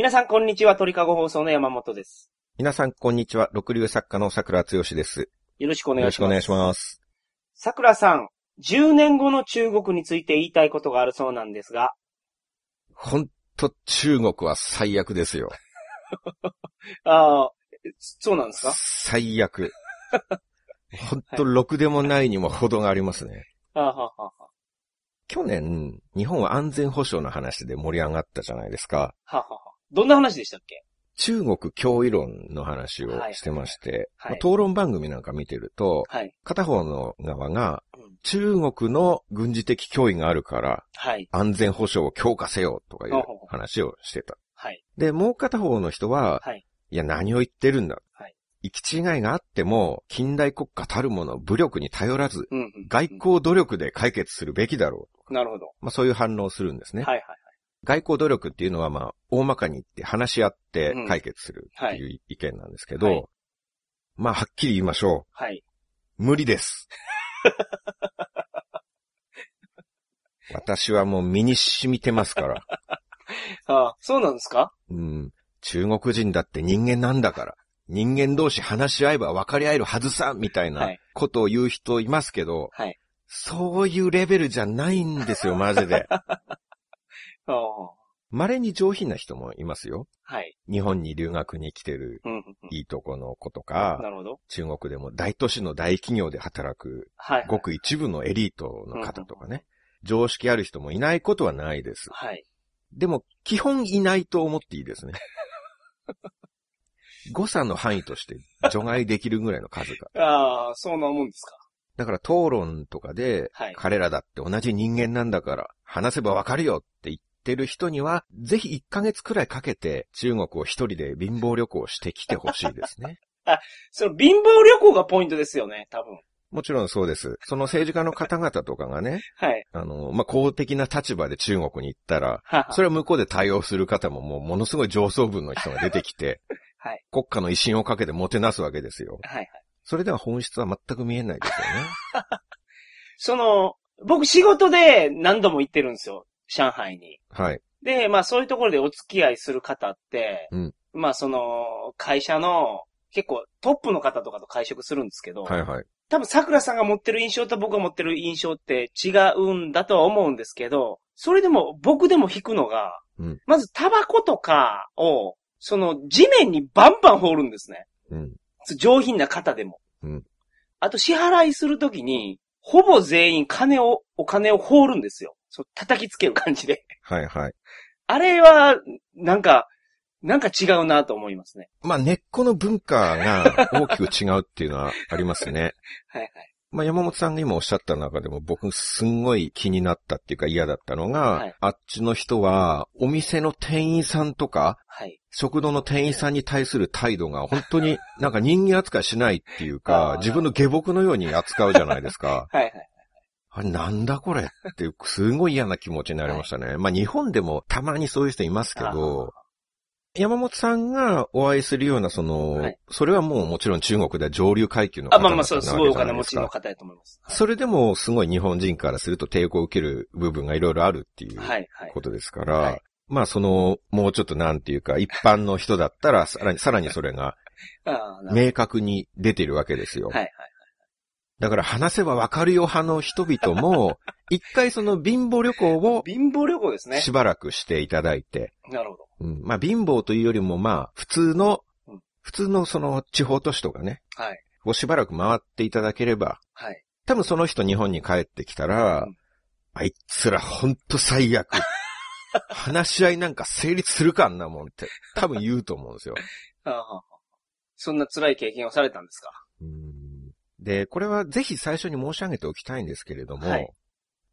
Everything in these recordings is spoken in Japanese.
皆さん、こんにちは。鳥かご放送の山本です。皆さん、こんにちは。六流作家の桜つよしです。よろしくおよ願いします。ろしくお願いします。桜さん、10年後の中国について言いたいことがあるそうなんですが、ほんと、中国は最悪ですよ。ああ、そうなんですか？最悪。ほんと、ろくでもないにも程がありますね。ああはあは去年、日本は安全保障の話で盛り上がったじゃないですか。あはあはあはあどんな話でしたっけ？中国脅威論の話をしてまして、はいはいまあ討論番組なんか見てると、はい。片方の側がうん、中国の軍事的脅威があるから、はい。安全保障を強化せよとかいう話をしてた。はい。で、もう片方の人は、はい。いや、何を言ってるんだ？はい行き違いがあっても、近代国家たるもの武力に頼らず、うんうん。外交努力で解決するべきだろう。なるほど。まあそういう反応をするんですね。はいはい外交努力っていうのはまあ、大まかに言って話し合って解決するっていう意見なんですけど、はいまあはっきり言いましょはい。う。無理です。私はもう身に染みてますから。ああ、そうなんですか？うん。中国人だって人間なんだから。人間同士話し合えば分かり合えるはずさ、みたいはないことを言う人いますけど、はい。そういうレベルじゃないんですよ、マジで。稀に上品な人もいますよ。はい。日本に留学に来てる。いいとこの子とか、なるほど。中国でも大都市の大企業で働く、はい。ごく一部のエリートの方とかね。常識ある人もいないことはないです。はい。でも、基本いないと思っていいですね。誤差の範囲として除外できるぐらいの数が。ああ、そうなもんですか。だから討論とかで、はい彼らだって同じ人間なんだから、話せばわかるよって言ってる人には、ぜひ1ヶ月くらいかけて中国を一人で貧乏旅行してきてほしいですね。その貧乏旅行がポイントですよね、多分。もちろんそうです。その政治家の方々とかがね、はい。あの、まあ、公的な立場で中国に行ったら、それは向こうで対応する方ももうものすごい上層部の人が出てきて、はい。国家の威信をかけてもてなすわけですよ。はいはい。それでは本質は全く見えないですよね。その、僕仕事で何度も行ってるんですよ。上海に。はい。で、まあそういうところでお付き合いする方って、うんまあその、会社の結構トップの方とかと会食するんですけど、はいはい。多分桜さんが持ってる印象と僕が持ってる印象って違うんだとは思うんですけど、それでも僕でも引くのが、うんまずタバコとかを、その地面にバンバン放るんですね。うん。上品な方でも。うんあと支払いするときに、ほぼ全員金を、お金を放るんですよ。そう叩きつける感じで。はいはい。あれは、なんか、なんか違うなと思いますね。まあ、根っこの文化が大きく違うっていうのはありますね。はいはい。まあ、山本さんが今おっしゃった中でも僕すんごい気になったっていうか嫌だったのが、はいあっちの人はお店の店員さんとか、はい。食堂の店員さんに対する態度が本当になんか人間扱いしないっていう あかー、自分の下僕のように扱うじゃないですか。はいはい。あれなんだこれって すごい嫌な気持ちになりましたね。まあ日本でもたまにそういう人いますけど、山本さんがお会いするような、その、はいそれはもうもちろん中国では上流階級の方あ、まあまあ、そう、すごいお金持ちの方やと思います。それでもすごい日本人からすると抵抗を受ける部分がいろいろあるっていうはいはい。ことですから、はいまあその、もうちょっとなんていうか、一般の人だったら、さらに、さらにそれが 明確に出てるわけですよ。はいはい。だから話せばわかるよ派の人々も、一回その貧乏旅行を貧乏旅行ですね。しばらくしていただいて、なるほど。うん、まあ貧乏というよりもまあ普通のうん、普通のその地方都市とかね、はい。をしばらく回っていただければ、はい。多分その人日本に帰ってきたら、うんあいつらほんと最悪。話し合いなんか成立するかんなもんって、多分言うと思うんですよ。ああそんな辛い経験をされたんですか？うんで、これはぜひ最初に申し上げておきたいんですけれども、はい。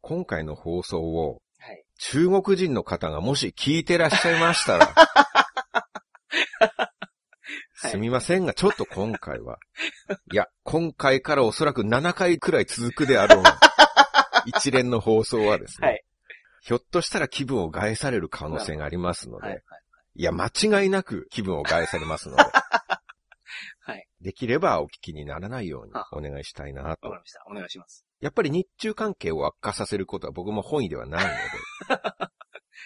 今回の放送をはい。中国人の方がもし聞いてらっしゃいましたら、はい。すみませんが、ちょっと今回は、いや、今回からおそらく7回くらい続くであろう、一連の放送はですね、はい。ひょっとしたら気分を害される可能性がありますので、はい。い。や、間違いなく気分を害されますので、はい。できればお聞きにならないようにあお願いしたいなとわかり。ました。お願いします。やっぱり日中関係を悪化させることは僕も本意ではないので、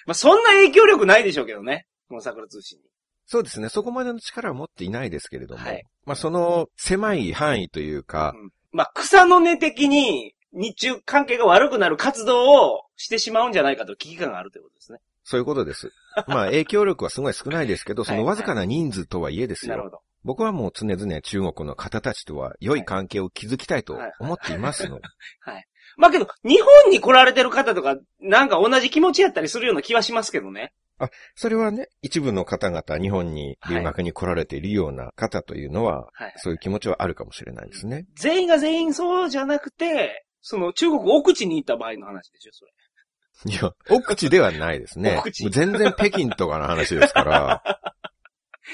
まあ、そんな影響力ないでしょうけどね。この桜通信に。そうですね。そこまでの力は持っていないですけれども。はいまあその狭い範囲というか、まあ、草の根的に日中関係が悪くなる活動をしてしまうんじゃないかと危機感があるということですね。そういうことです。まあ影響力はすごい少ないですけど、そのはいわずかな人数とはいえですよ。なるほど。僕はもう常々中国の方たちとは良い関係を築きたいと思っていますので。はい。まあけど、日本に来られてる方とか、なんか同じ気持ちやったりするような気はしますけどね。それはね、一部の方々、日本に留学に来られているような方というのは、はい。そういう気持ちはあるかもしれないですね。全員が全員そうじゃなくて、その中国奥地に行った場合の話でしょ、それ。いや、奥地ではないですね。奥地全然北京とかの話ですから、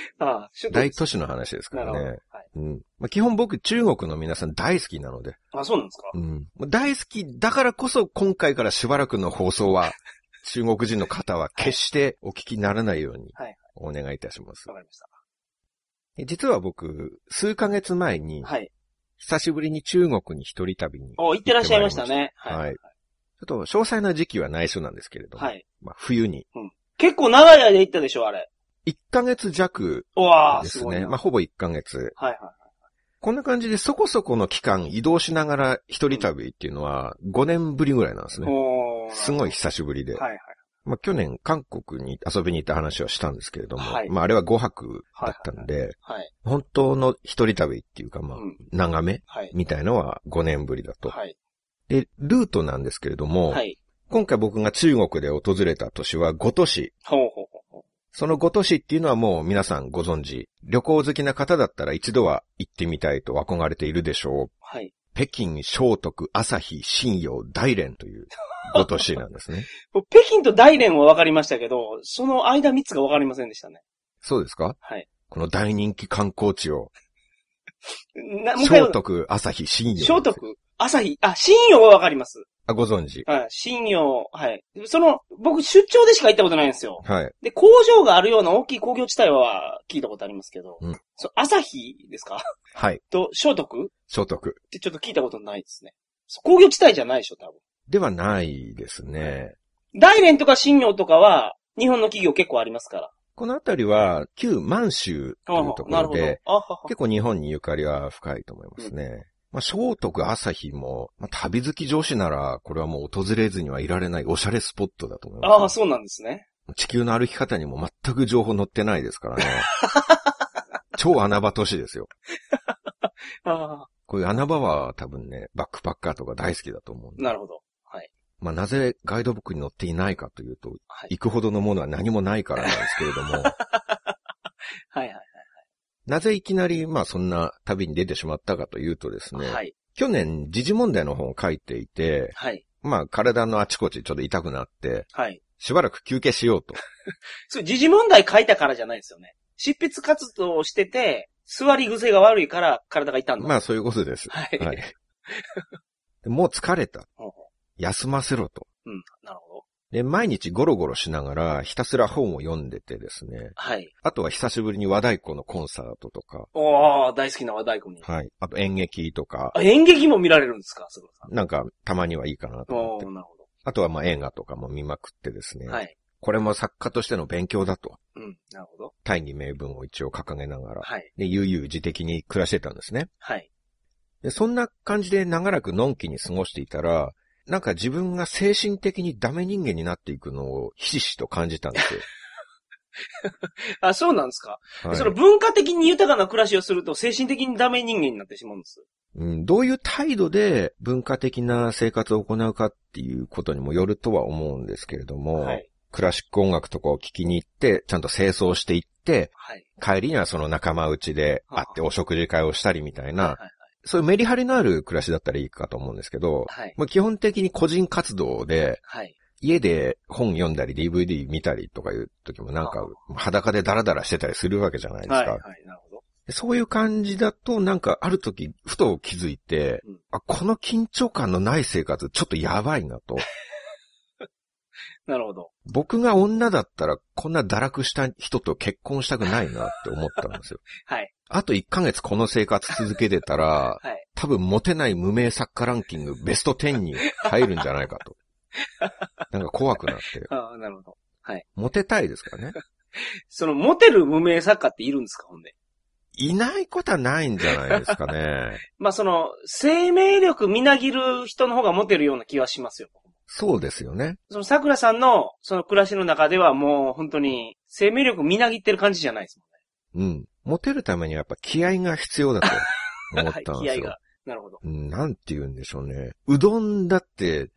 ああ、大都市の話ですから。ね。はい。うんまあ、基本僕、中国の皆さん大好きなので、あ、そうなんですか？うん、大好きだからこそ今回からしばらくの放送は、中国人の方は決してお聞きにならないようにはいお願いいたしますわ。かりまし実は僕、数ヶ月前にた。、はい。久しぶりに中国に一人旅に、お、行ってらっしゃいましたね。はい。ちょっと詳細な時期は内緒なんですけれども、はい。まあ、冬に、結構長い間行ったでしょ、あれ。1ヶ月弱ですすね。ごいな。まあ、ほぼ1ヶ月。はいはい。こんな感じでそこそこの期間移動しながら一人旅っていうのは5年ぶりぐらいなんですね。すごい。久しぶりで。はいはい。まあ去年韓国に遊びに行った話はしたんですけれども、はいまああれは5泊だったんで、はい。本当の一人旅っていうかまあうん。長めはい。みたいのは5年ぶりだと。はい。で、ルートなんですけれども、はい。今回僕が中国で訪れた都市は5都市。その5都市っていうのはもう皆さんご存知。旅行好きな方だったら一度は行ってみたいと憧れているでしょう。はい。北京、聖徳、朝日、信陽、大連という5都市なんですね。北京と大連は分かりましたけど、その間3つが分かりませんでしたね。そうですか？はい。この大人気観光地を、聖徳、朝日、信陽。聖徳、朝日、あ、信陽は分かります。あ、ご存知。はい。信陽、はい。その、僕出張でしか行ったことないんですよ。はい。で、工場があるような大きい工業地帯は聞いたことありますけど、うんそ朝日ですか？はい。と、聖徳？っ聖徳。てちょっと聞いたことないですね。工業地帯じゃないでしょ、多分。ではないですね。大連とか信陽とかは、日本の企業結構ありますから。この辺りは、旧満州というとこ。ろで、結構日本にゆかりは深いと思いますね。まあ、聖徳、朝日も、まあ、旅好き女子なら、これはもう訪れずにはいられないおしゃれスポットだと思います。ああ、そうなんですね。地球の歩き方にも全く情報載ってないですからね。超穴場都市ですよ。あこういう穴場は多分ね、バックパッカーとか大好きだと思う。なるほど。はい。まあなぜガイドブックに載っていないかというと、はい。行くほどのものは何もないからなんですけれども、はいはいなぜいきなりまあそんな旅に出てしまったかというとですね、はい。去年時事問題の本を書いていて、はい。まあ体のあちこちちょっと痛くなって、はい。しばらく休憩しようと。そう、時事問題書いたからじゃないですよね。執筆活動をしてて、座り癖が悪いから体が痛んだ。まあそういうことです。はい。はい。でもう疲れた。休ませろと。で、毎日ゴロゴロしながらひたすら本を読んでてですね。はい。あとは久しぶりに和太鼓のコンサートとか、おー、大好きな和太鼓に。はい。あと演劇とか、あ、演劇も見られるんですか、すぐさん。なんかたまにはいいかなと思って。なるほあとはまあ映画とかも見まくってですね。ど。はい。これも作家としての勉強だと。うん、なるほど。大義名分を一応掲げながら。はい。で、悠々自適に暮らしてたんですね。はい。で、そんな感じで長らくのんきに過ごしていたら、なんか自分が精神的にダメ人間になっていくのをひしひしと感じたんですよ。あ、そうなんですか？はいその文化的に豊かな暮らしをすると精神的にダメ人間になってしまうんです。うん、どういう態度で文化的な生活を行うかっていうことにもよるとは思うんですけれども、はい。クラシック音楽とかを聴きに行って、ちゃんと清掃していって、はい。帰りにはその仲間内で会ってお食事会をしたりみたいはいな、そういうメリハリのある暮らしだったらいいかと思うんですけど、はい。もう基本的に個人活動で、はい。家で本読んだり DVD 見たりとかいう時もなんか裸でダラダラしてたりするわけじゃないですか。はい。はい。なるほど。そういう感じだとなんかある時ふと気づいて、うんあ、この緊張感のない生活ちょっとやばいなと。なるほど。僕が女だったらこんな堕落した人と結婚したくないなって思ったんですよ。はい。あと1ヶ月この生活続けてたら、はい。多分モテない無名作家ランキングベスト10に入るんじゃないかと。なんか怖くなって。ああ、なるほど。モテたいですからね？その、モテる無名作家っているんですか、ほんで。いないことはないんじゃないですかね。まあ、その、生命力みなぎる人の方がモテるような気はしますよ。そうですよね。その桜さんの、その暮らしの中ではもう本当に生命力みなぎってる感じじゃないです。うん。モテるためにはやっぱ気合が必要だと思ったんですよ。はい、気合が。なるほど。うん、なんて言うんでしょうね。うどんだって、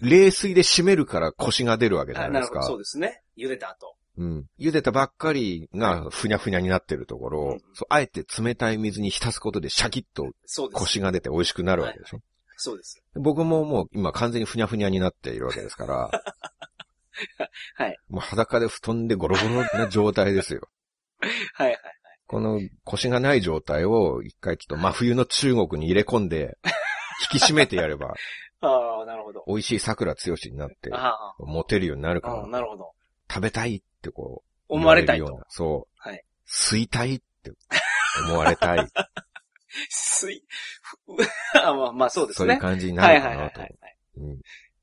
冷水で締めるから腰が出るわけじゃないですか。そうですね。茹でた後。うん。茹でたばっかりがふにゃふにゃになってるところ、うん、そうあえて冷たい水に浸すことでシャキッと腰が出て美味しくなるわけでしょ。そうです。僕ももう今完全にふにゃふにゃになっているわけですから。はい。もう裸で布団でゴロゴロな状態ですよ。はいはい。この腰がない状態を一回ちょっと真冬の中国に入れ込んで、引き締めてやれば、ああ、なるほど。美味しい桜強しになって、モテるようになるから。なるほど。食べたいってこう。思われたいと。そう。はい。吸いたいって思われたい。吸い、あまあ、まあそうですね。そういう感じになるかなと。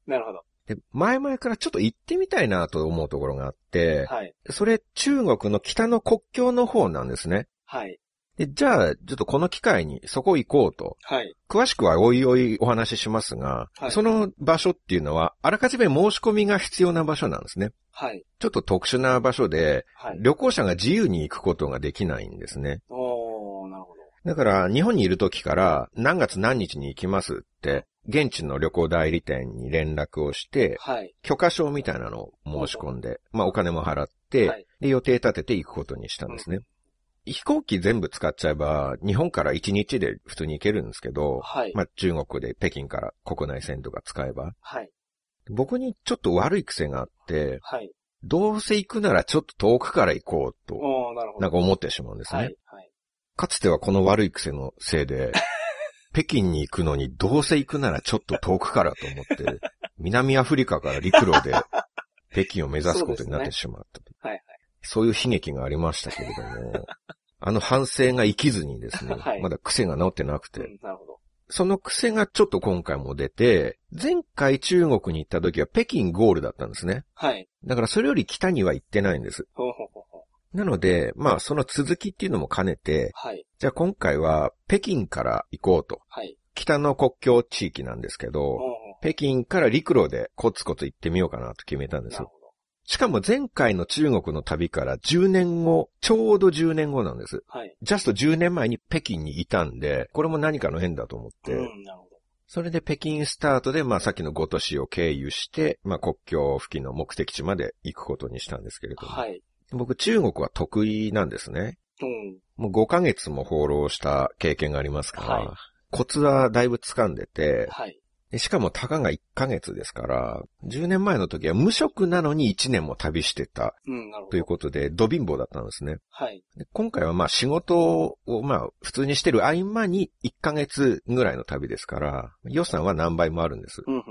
なるほど。で、前々からちょっと行ってみたいなと思うところがあって、はい。それ中国の北の国境の方なんですね。はい。で、じゃあ、ちょっとこの機会にそこ行こうと。はい。詳しくはおいおいお話ししますが、はい、その場所っていうのは、あらかじめ申し込みが必要な場所なんですね。はい。ちょっと特殊な場所で、はい、旅行者が自由に行くことができないんですね。おなるほど。だから、日本にいる時から何月何日に行きますって、現地の旅行代理店に連絡をして、はい、許可証みたいなのを申し込んで、まあお金も払って、はい、で予定立てて行くことにしたんですね。うん飛行機全部使っちゃえば、日本から1日で普通に行けるんですけど、はい。まあ中国で北京から国内線とか使えば。はい。僕にちょっと悪い癖があって、はい。どうせ行くならちょっと遠くから行こうと、なんか思ってしまうんですね。はい。はい。かつてはこの悪い癖のせいで、北京に行くのにどうせ行くならちょっと遠くからと思って、南アフリカから陸路で北京を目指すことになってしまった。はいはい。そういう悲劇がありましたけれども、あの反省が生きずにですね、はい、まだ癖が治ってなくて、うん、なるほど。その癖がちょっと今回も出て、前回中国に行った時は北京ゴールだったんですね。はい。だからそれより北には行ってないんです。ほうほうほうなので、まあその続きっていうのも兼ねて、はい。じゃあ今回は北京から行こうと。はい。北の国境地域なんですけど、北京から陸路でコツコツ行ってみようかなと決めたんですよ。しかも前回の中国の旅から10年後、ちょうど10年後なんです。はい。ジャスト10年前に北京にいたんで、これも何かの縁だと思って。うん、なるほど。それで北京スタートで、まあさっきの5都市を経由して、まあ国境付近の目的地まで行くことにしたんですけれども。はい。僕中国は得意なんですね。うん。もう5ヶ月も放浪した経験がありますから、はい、コツはだいぶ掴んでて、はい。しかもたかが1ヶ月ですから、10年前の時は無職なのに1年も旅してた。うん、なるほど。ということで、ド貧乏だったんですね。はい。今回はまあ仕事をまあ普通にしてる合間に1ヶ月ぐらいの旅ですから、予算は何倍もあるんです。うん、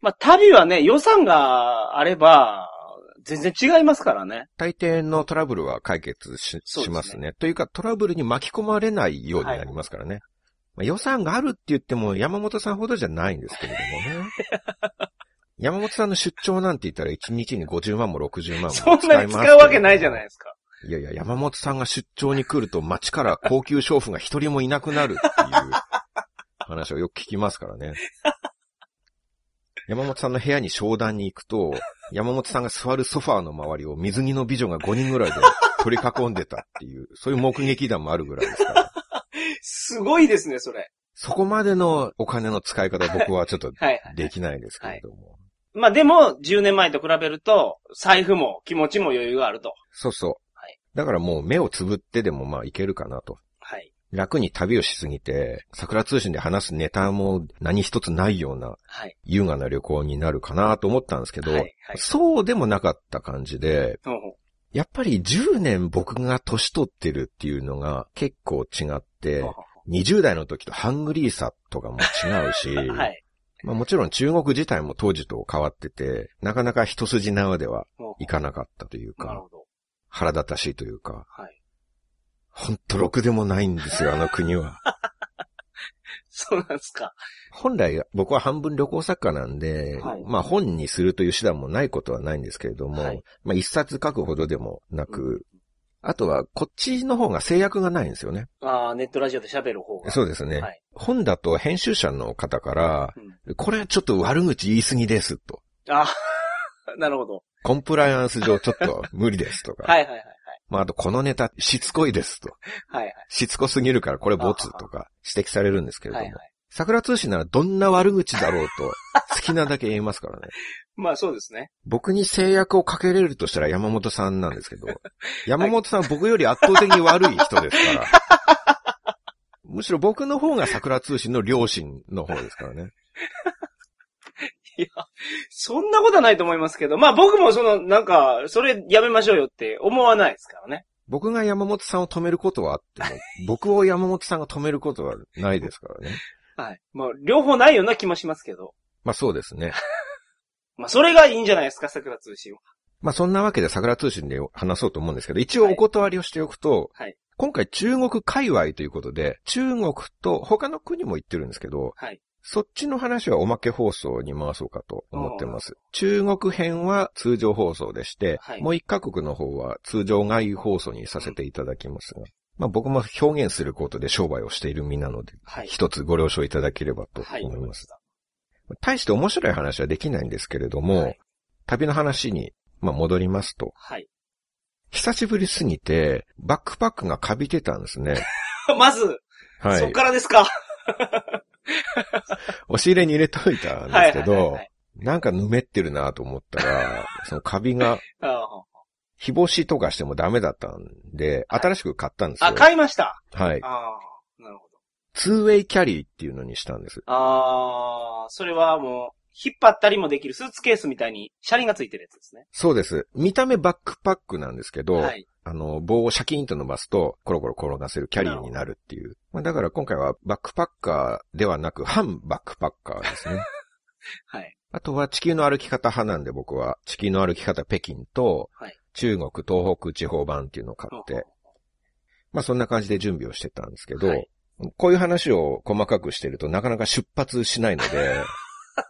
まあ旅はね、予算があれば、全然違いますからね。大抵のトラブルは解決し,、しますね。というか、トラブルに巻き込まれないようになりますからね。はいまあ、予算があるって言っても山本さんほどじゃないんですけれどもね。山本さんの出張なんて言ったら1日に50万も60万も使います、そんなに使うわけないじゃないですか。いやいや、山本さんが出張に来ると街から高級娼婦が一人もいなくなるっていう 話をよく聞きますからね。山本さんの部屋に商談に行くと、山本さんが座るソファーの周りを水着の美女が5人ぐらいで取り囲んでたっていう、そういう目撃談もあるぐらいですから。すごいですね、それ。そこまでのお金の使い方僕はちょっとできないですけれども。まあでも、10年前と比べると、財布も気持ちも余裕があると。そうそう。はい。だからもう目をつぶってでもまあいけるかなと。はい。楽に旅をしすぎて、桜通信で話すネタも何一つないような、はい。優雅な旅行になるかなと思ったんですけど、はいはい、そうでもなかった感じで、やっぱり10年僕が年取ってるっていうのが結構違って、20代の時とハングリーさとかも違うし、はい。まあもちろん中国自体も当時と変わってて、なかなか一筋縄ではいかなかったというか、腹立たしいというか、はい。ほんとろくでもないんですよ、あの国は。そうなんですか。本来僕は半分旅行作家なんで、はい、まあ本にするという手段もないことはないんですけれども、はい、まあ一冊書くほどでもなく、うん、あとはこっちの方が制約がないんですよね。ああ、ネットラジオで喋る方が。そうですね。はい、本だと編集者の方から、うん、これちょっと悪口言い過ぎですと。ああ、なるほど。コンプライアンス上ちょっと無理ですとか。はいはいはい。まあ、あとこのネタしつこいですと。はいはい。しつこすぎるからこれボツとか指摘されるんですけれども。はいはい。桜通信ならどんな悪口だろうと、好きなだけ言えますからね。まあそうですね。僕に制約をかけれるとしたら山本さんなんですけど、山本さんは僕より圧倒的に悪い人ですから。むしろ僕の方が桜通信の両親の方ですからね。いや、そんなことはないと思いますけど、まあ僕もその、なんか、それやめましょうよって思わないですからね。僕が山本さんを止めることはあっても、僕を山本さんが止めることはないですからね。はい。まあ、両方ないような気もしますけど。まあそうですね。まあそれがいいんじゃないですか、桜通信は。まあそんなわけで桜通信で話そうと思うんですけど、一応お断りをしておくと、はい。今回中国界隈ということで、中国と他の国も行ってるんですけど、はい。そっちの話はおまけ放送に回そうかと思ってます。中国編は通常放送でして、はい、もう一カ国の方は通常外放送にさせていただきますが、まあ僕も表現することで商売をしている身なので、はい、一つご了承いただければと思います。はい、大して面白い話はできないんですけれども、はい、旅の話に、まあ、戻りますと、はい、久しぶりすぎて、バックパックがカビてたんですね。まず、はい、そっからですか？押し入れに入れといたんですけど、なんかぬめってるなと思ったら、そのカビが、日干しとかしてもダメだったんで、新しく買ったんですよ。あ、買いましたはい。ああ、なるほど。ツーウェイキャリーっていうのにしたんです。ああ、それはもう、引っ張ったりもできるスーツケースみたいに車輪がついてるやつですね。そうです。見た目バックパックなんですけど、はい、あの、棒をシャキーンと伸ばすと、コロコロ転がせるキャリーになるっていう。まあ、だから今回はバックパッカーではなく、半バックパッカーですね。はい。あとは地球の歩き方派なんで僕は、地球の歩き方北京と、はい、中国東北地方版っていうのを買って、まあそんな感じで準備をしてたんですけど、はい、こういう話を細かくしてるとなかなか出発しないので、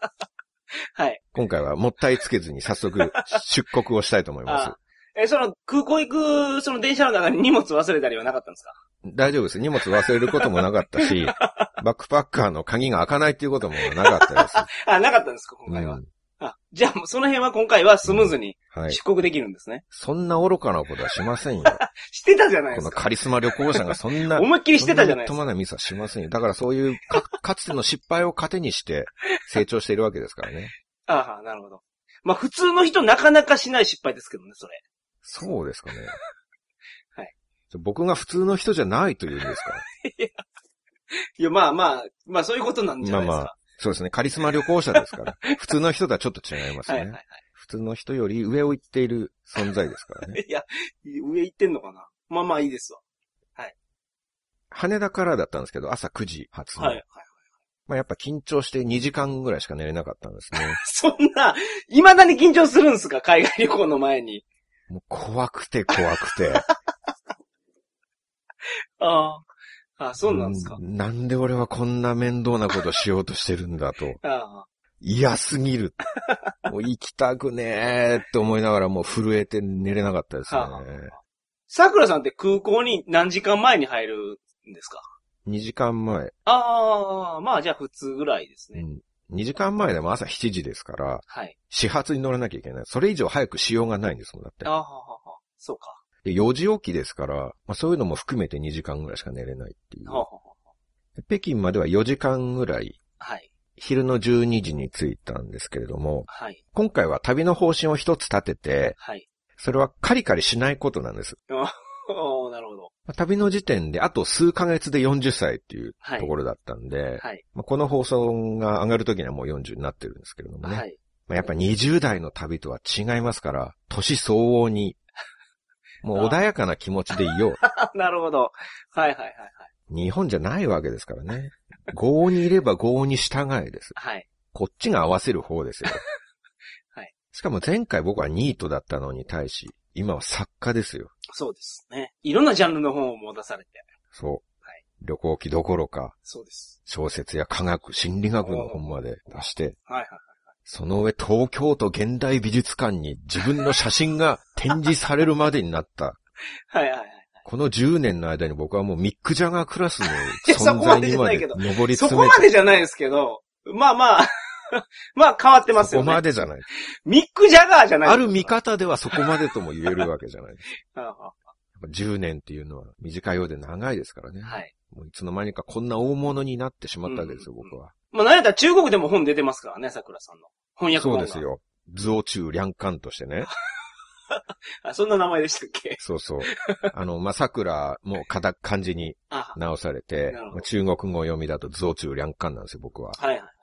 はい。今回はもったいつけずに早速出国をしたいと思います。え、その、空港行く、その電車の中に荷物忘れたりはなかったんですか？大丈夫です。荷物忘れることもなかったし、バックパッカーの鍵が開かないっていうこともなかったです。あ、なかったんですか、今回は？うん、あ、じゃあ、その辺は今回はスムーズに出国できるんですね。うんはい、そんな愚かなことはしませんよ。してたじゃないですか。このカリスマ旅行者がそんな。思いっきりしてたじゃないですか。とまなミスはしませんよ。だからそういうか、かつての失敗を糧にして成長しているわけですからね。ああ、なるほど。まあ普通の人なかなかしない失敗ですけどね、それ。そうですかね。はい。僕が普通の人じゃないというんですか いや、いや、まあまあ、まあそういうことなんじゃないですか。まあまあ、そうですね。カリスマ旅行者ですから。普通の人とはちょっと違いますね。はいはいはい、普通の人より上を行っている存在ですからね。いや、上行ってんのかなまあまあいいですわ。はい。羽田からだったんですけど、朝9時発の。はい、はい。まあやっぱ緊張して2時間ぐらいしか寝れなかったんですね。そんな、未だに緊張するんですか？海外旅行の前に。もう怖くて怖くて。ああ。あそうなんですか。なんで俺はこんな面倒なことしようとしてるんだと。ああ嫌すぎる。もう行きたくねーって思いながらもう震えて寝れなかったですね。桜さんって空港に何時間前に入るんですか ?2 時間前。ああ、まあじゃあ普通ぐらいですね。うん2時間前でも朝7時ですから、はい。始発に乗らなきゃいけない。それ以上早くしようがないんですもん、だって。ああ、そうか。で、4時起きですから、まあそういうのも含めて2時間ぐらいしか寝れないっていう。ははは北京までは4時間ぐらい。はい。昼の12時に着いたんですけれども、はい。今回は旅の方針を一つ立てて、はい。それはカリカリしないことなんです。おなるほど。旅の時点であと数ヶ月で40歳っていうところだったんで、はい、まあ、この放送が上がる時にはもう40になってるんですけれどもね。はい、まあ、やっぱ20代の旅とは違いますから、年相応に、もう穏やかな気持ちでいよう。なるほど。はいはいはいはい。日本じゃないわけですからね。合にいれば合に従えです。はい。こっちが合わせる方ですよ。はい。しかも前回僕はニートだったのに対し、今は作家ですよ。そうですね。いろんなジャンルの本を持たされて。そう。はい。旅行記どころか、そうです。小説や科学、心理学の本まで出して、はいはい。その上東京都現代美術館に自分の写真が展示されるまでになった。はいはいはい。この10年の間に僕はもうミック・ジャガークラスの存在にまでじゃないけど上りそ詰めて。こまでじゃないですけど、まあまあ、まあ変わってますそこよね。までじゃない。ミック・ジャガーじゃないある見方ではそこまでとも言えるわけじゃないですはか。やっぱ10年っていうのは短いようで長いですからね。い。もういつの間にかこんな大物になってしまったわけですよ、うんうん僕は。まあ何やったら中国でも本出てますからね、桜さんの。翻訳本が。そうです。よ。図を中両艦としてね。あ、そんな名前でしたっけ？そうそう。あの、まあ、桜もか漢字にあ、直されて中国語読みだと図を中両艦なんですよ、僕は。はいはい。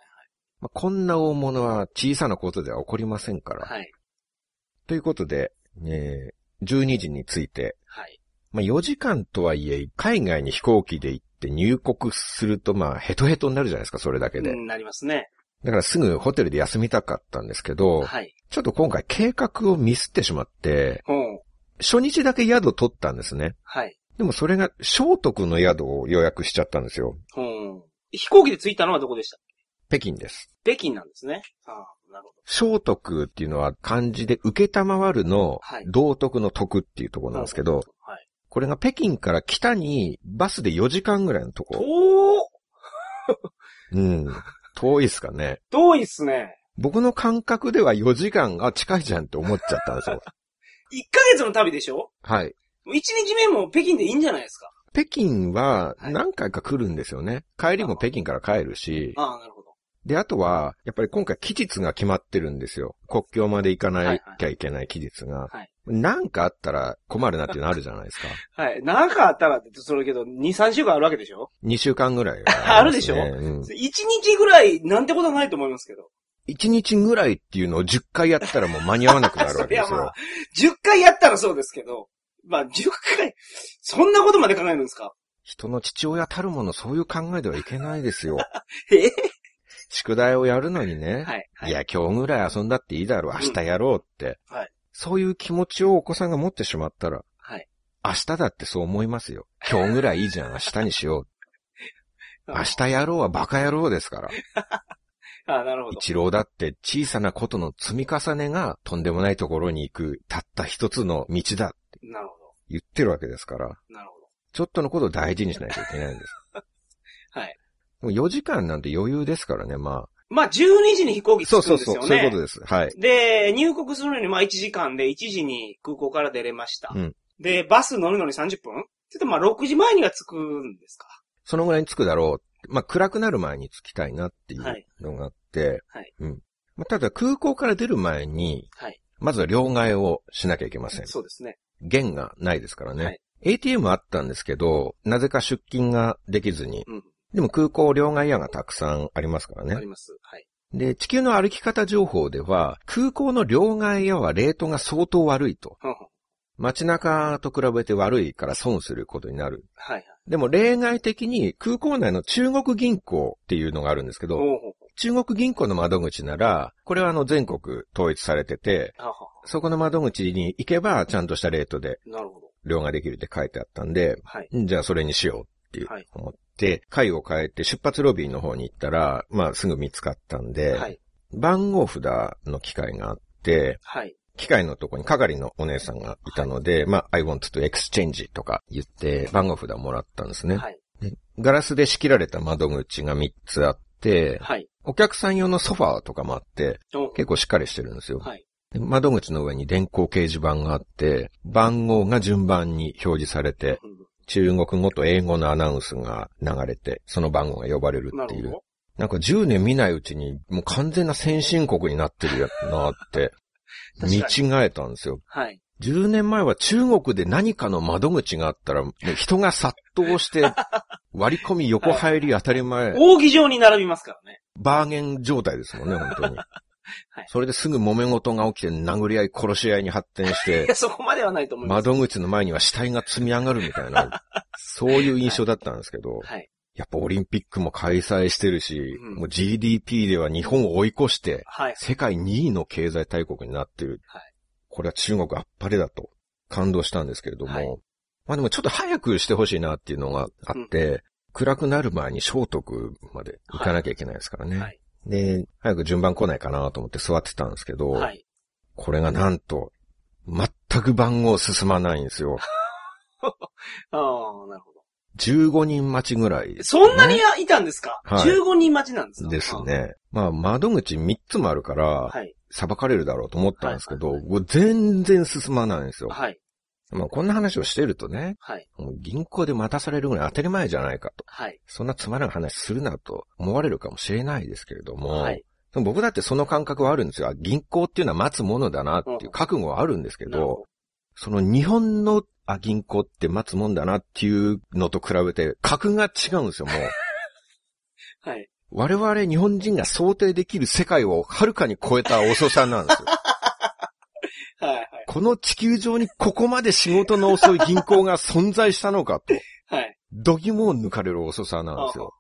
まあ、こんな大物は小さなことでは起こりませんから。はい。ということで、えー、12時について、はい。まあ、4時間とはいえ、海外に飛行機で行って入国すると、まあ、ヘトヘトになるじゃないですか、それだけで。うんなりますね。だからすぐホテルで休みたかったんですけど、はい。ちょっと今回計画をミスってしまって、うん。初日だけ宿取ったんですね。はい。でもそれが、聖徳の宿を予約しちゃったんですよ。うん。飛行機で着いたのはどこでした？北京です。北京なんですね。ああ、なるほど。聖徳っていうのは漢字で受けたまわるのはい道徳の徳っていうところなんですけど、はい。これが北京から北にバスで4時間ぐらいのとこ。遠うん。遠いですかね。遠いっすね。僕の感覚では4時間が近いじゃんって思っちゃったんですよ。1ヶ月の旅でしょ？はい。1日目も北京でいいんじゃないですか北京ははい何回か来るんですよね。帰りも北京から帰るし、ああ、なるほど。で、あとは、やっぱり今回期日が決まってるんですよ。国境まで行かなきゃいけない期日が。はいなんかあったら困るなっていうのあるじゃないですか。はい。なんかあったらってそれけど、2、3週間あるわけでしょ？2週間ぐらいは あるでしょ？うん。?1 日ぐらいなんてことはないと思いますけど。1日ぐらいっていうのを10回やったらもう間に合わなくなるわけですよあ。10回やったらそうですけど。まあ、10回、そんなことまで考えるんですか？人の父親たるものそういう考えではいけないですよ。え？宿題をやるのにね。はい。はいいや、今日ぐらい遊んだっていいだろう。明日やろうって。はいそういう気持ちをお子さんが持ってしまったら、はい。明日だってそう思いますよ。今日ぐらいいいじゃん。明日にしよう。明日やろうはバカ野郎ですから。あなるほど。一郎だって小さなことの積み重ねがとんでもないところに行くたった一つの道だってなるほ言ってるわけですから、ど。なるほちょっとのことを大事にしないといけないんです。ど。はい。もう4時間なんて余裕ですからね、ままあ、12時に飛行あ。機着そうそうそう、くんですよね。そういうことです。はい。で、入国するのにまあ1時間で1時に空港から出れました。うんで、バス乗るのに30分？ちょっとまあ6時前には着くんですか？そのぐらいに着くだろう。まあ、暗くなる前に着きたいなっていうはいのがあって、はいうん。まあ、ただ空港から出る前に、はい。まずは両替をしなきゃいけません。そうですね。弦がないですからね。はい ATM あったんですけど、なぜか出金ができずに。うん。でも空港両替屋がたくさんありますからね。あります。はい。で、地球の歩き方情報では、空港の両替屋はレートが相当悪いと。街中と比べて悪いから損することになる。はいはい。でも例外的に空港内の中国銀行っていうのがあるんですけど、中国銀行の窓口なら、これはあの全国統一されてて、ははそこの窓口に行けばちゃんとしたレートでなるほど。両替できるって書いてあったんで、はい。じゃあそれにしようっていうはい思って、階を変えて出発ロビーの方に行ったら、まあすぐ見つかったんで、はい。番号札の機械があって、はい。機械のとこに係のお姉さんがいたので、まあ、I want to exchange とか言って番号札をもらったんですね。ガラスで仕切られた窓口が3つあって、はい。お客さん用のソファーとかもあって、お結構しっかりしてるんですよ。窓口の上に電光掲示板があって、番号が順番に表示されて、うん中国語と英語のアナウンスが流れて、その番号が呼ばれるっていう。な。なんか10年見ないうちに、もう完全な先進国になってるやなって、見違えたんですよ。はい。10年前は中国で何かの窓口があったら、人が殺到して、割り込み横入り当たり前、扇状に並びますからね。バーゲン状態ですもんね、本当に。はいそれですぐ揉め事が起きて殴り合い殺し合いに発展し いや、て、そこまではないと思います。窓口の前には死体が積み上がるみたいな、そういう印象だったんですけど、はい。やっぱオリンピックも開催してるし、うんもう GDP では日本を追い越して、はい。世界2位の経済大国になってる。はいこれは中国あっぱれだと感動したんですけれども、はいまあでもちょっと早くしてほしいなっていうのがあって、暗くなる前に聖徳まで行かなきゃいけないですからね。はい。で、早く順番来ないかなと思って座ってたんですけど、はい。これがなんと、全く番号進まないんですよ。ああ、なるほど。15人待ちぐらい、ね、そんなにいたんですか、はい、?15 人待ちなんですか？ですね。まあ、窓口3つもあるから、はい。裁かれるだろうと思ったんですけど、はいはいはい、全然進まないんですよ。はい。まあ、こんな話をしてるとね、はい。銀行で待たされるぐらい当たり前じゃないかと。はい。そんなつまらん話するなと思われるかもしれないですけれども、はい。僕だってその感覚はあるんですよ。銀行っていうのは待つものだなっていう覚悟はあるんですけど、うん、その日本のあ、銀行って待つもんだなっていうのと比べて、格が違うんですよ、もう。はい。我々日本人が想定できる世界をはるかに超えた遅さなんですよ。はいはい。この地球上にここまで仕事の遅い銀行が存在したのかと。はい。度肝を抜かれる遅さなんですよ。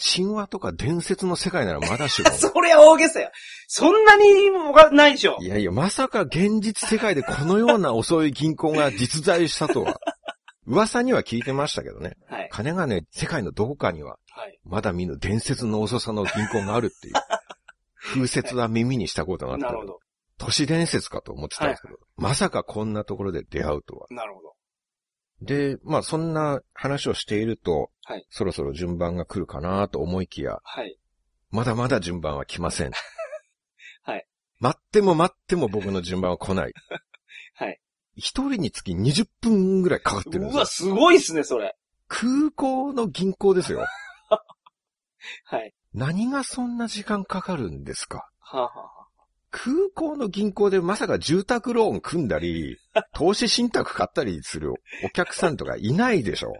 神話とか伝説の世界ならまだしも。それは大げさや。そんなにもないでしょ。いやいや、まさか現実世界でこのような遅い銀行が実在したとは。噂には聞いてましたけどね。はい。金がね、世界のどこかには、はい。まだ見ぬ伝説の遅さの銀行があるっていう。風説は耳にしたことがあった。なるほど。都市伝説かと思ってたんですけど、はい、まさかこんなところで出会うとは。なるほど。で、まあそんな話をしていると、はい、そろそろ順番が来るかなと思いきや、はい、まだまだ順番は来ません。はい。待っても待っても僕の順番は来ない。はい。一人につき20分ぐらいかかってるんですよ。うわ、すごいっすね、それ。空港の銀行ですよ。はい。何がそんな時間かかるんですか？はあ、はあ空港の銀行でまさか住宅ローン組んだり、投資信託買ったりするお客さんとかいないでしょ。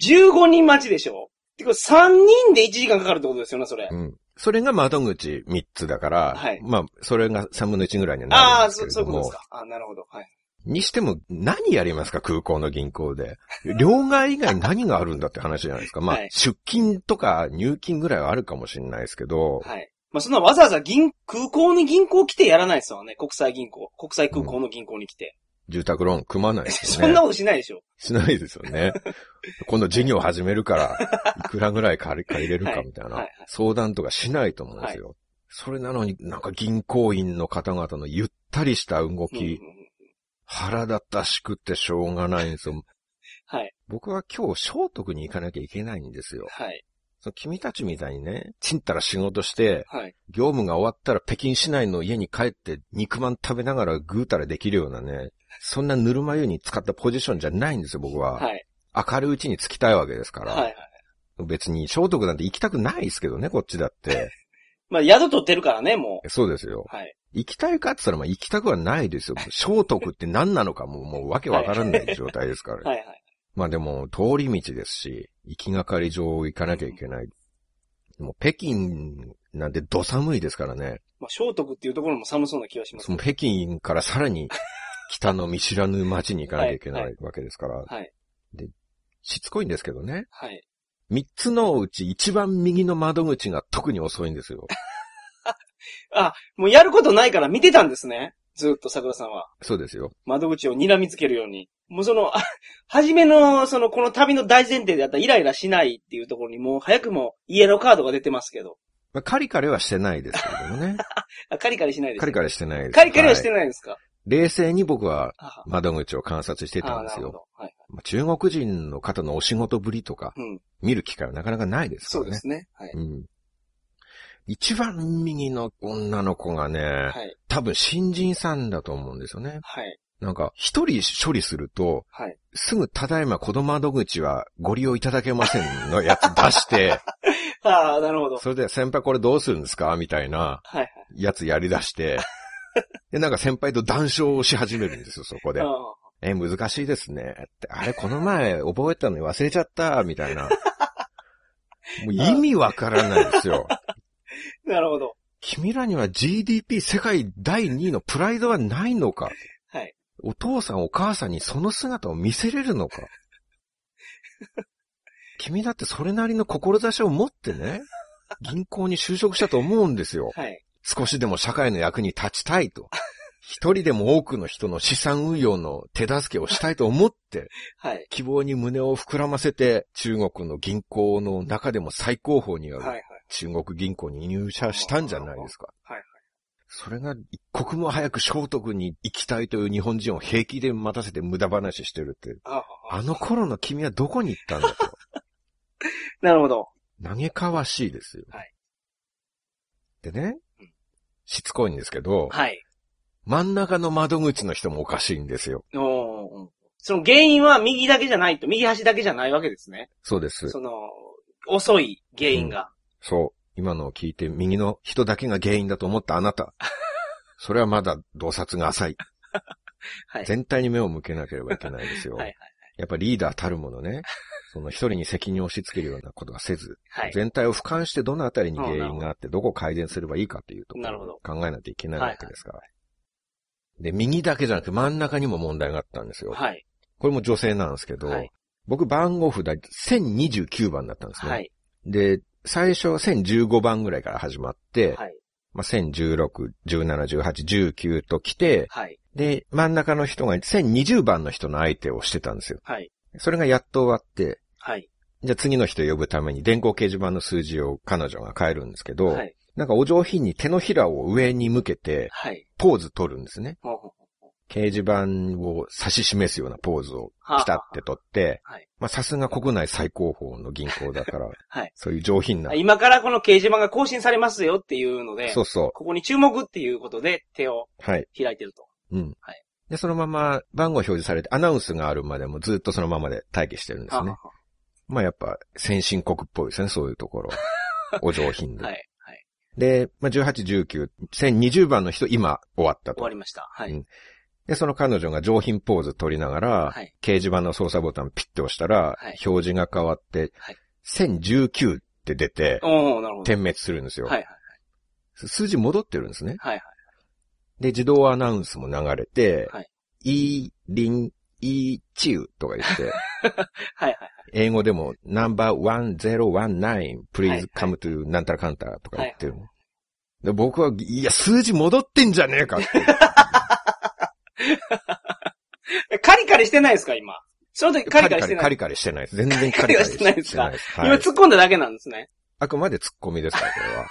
15人待ちでしょてか3人で1時間かかるってことですよね、それ。うん。それが窓口3つだから、はい。まあ、それが3分の1ぐらいになるんですけどああ、そういうことですか。あなるほど。はい。にしても、何やりますか空港の銀行で。両替以外何があるんだって話じゃないですか。まあ、はい、出金とか入金ぐらいはあるかもしれないですけど、はい。まあ、そんなわざわざ銀、空港に銀行来てやらないですよね。国際銀行。国際空港の銀行に来て。うん、住宅ローン組まないですよね。そんなことしないでしょ。しないですよね。今度事業始めるから、いくらぐらい借り借りれるかみたいな、相談とかしないと思うんですよ。はい、それなのになんか銀行員の方々のゆったりした動き、うんうん、腹立たしくってしょうがないんですよ。はい。僕は今日、聖徳に行かなきゃいけないんですよ。はい。その君たちみたいにね、ちんたら仕事して、はい、業務が終わったら北京市内の家に帰って肉まん食べながらぐうたらできるようなね、そんなぬるま湯に使ったポジションじゃないんですよ、僕は。はい、明るいうちに着きたいわけですから。はいはい、別に聖徳なんて行きたくないですけどね、こっちだって。まあ、宿取ってるからね、もう。そうですよ。はい。行きたいかって言ったら、まあ、行きたくはないですよ。聖徳って何なのかも、もうわけわからない状態ですから。はいはい。まあでも、通り道ですし、行きがかり上行かなきゃいけない。でも、北京なんてど寒いですからね。まあ、聖徳っていうところも寒そうな気がします、ね。その北京からさらに北の見知らぬ街に行かなきゃいけないわけですから。はい。で、しつこいんですけどね。はい。三つのうち一番右の窓口が特に遅いんですよ。あ、もうやることないから見てたんですね。ずっと桜さんは。そうですよ。窓口を睨みつけるように。もうその、はじめの、その、この旅の大前提であったイライラしないっていうところにもう早くもイエローカードが出てますけど。まあ、カリカリはしてないですけどもね。カリカリしないです、カリカリしてないです。カリカリはしてないですか、はい、冷静に僕は窓口を観察してたんですよ。はい、まあ、中国人の方のお仕事ぶりとか、見る機会はなかなかないですからね。そうですね。はい。うん。一番右の女の子がね、はい、多分新人さんだと思うんですよね。はい。なんか、一人処理すると、はい。すぐ、ただいま子供窓口はご利用いただけませんのやつ 出して、ああ、なるほど。それで、先輩これどうするんですか？みたいな、はい。やつやり出して、で、なんか先輩と談笑をし始めるんですよ、そこで。え、難しいですね。って、あれ、この前覚えたのに忘れちゃった、みたいな。もう意味わからないですよ。なるほど。君らには GDP 世界第2位のプライドはないのかはい。お父さんお母さんにその姿を見せれるのか？君だってそれなりの志を持ってね、銀行に就職したと思うんですよ。はい。少しでも社会の役に立ちたいと。一人でも多くの人の資産運用の手助けをしたいと思って、はい。希望に胸を膨らませて、中国の銀行の中でも最高峰にある、中国銀行に入社したんじゃないですか。はい。それが一刻も早く聖徳に行きたいという日本人を平気で待たせて無駄話してるって。ああの頃の君はどこに行ったんだと。なるほど。嘆かわしいですよ。はい。でね、しつこいんですけど、はい。真ん中の窓口の人もおかしいんですよ。おその原因は右だけじゃないと、右端だけじゃないわけですね。そうです。その、遅い原因が。うん、そう。今のを聞いて右の人だけが原因だと思ったあなた。それはまだ洞察が浅い。はい。全体に目を向けなければいけないですよ。はいはい。やっぱリーダーたるものね。その一人に責任を押し付けるようなことはせず、はい、全体を俯瞰してどのあたりに原因があって、どこを改善すればいいかというとこ考えないといけないわけですから。はいはい、で、右だけじゃなくて真ん中にも問題があったんですよ。はい。これも女性なんですけど、はい、僕番号札1029番だったんですね。はい。で、最初は1015番ぐらいから始まって、はい。まあ、1016、17、18、19と来て、はい。で、真ん中の人が1020番の人の相手をしてたんですよ。はい。それがやっと終わって、はい。じゃあ次の人呼ぶために電光掲示板の数字を彼女が変えるんですけど、はい。なんかお上品に手のひらを上に向けて、はい。ポーズ取るんですね。ほうほう掲示板を指し示すようなポーズをピタって取って、はい。まあさすが国内最高峰の銀行だから、はい。そういう上品な。今からこの掲示板が更新されますよっていうので、そうそう。ここに注目っていうことで手を開いてると。うん。はい。で、そのまま番号表示されてアナウンスがあるまでもずっとそのままで待機してるんですね。ははまあやっぱ先進国っぽいですね、そういうところ。お上品で。はい。はい。で、まあ18、19、1020番の人今終わったと。終わりました。はい。うん、で、その彼女が上品ポーズ取りながら、はい、掲示板の操作ボタンピッて押したら、はい、表示が変わって、はい、1019って出て、点滅するんですよ。はいはいはい、数字戻ってるんですね。はいはいで、自動アナウンスも流れて、はい。イーリン、イーチューとか言って、はいはい。英語でも、ナンバー1019、please come to なんたらかんたらとか言ってる。はいはい、で僕は、いや、数字戻ってんじゃねえかって。カリカリしてないですか、今？その時カリカリしてない。カリカリしてないです。全然カリカリしてないですか？今突っ込んだだけなんですね。あくまで突っ込みですから、これは。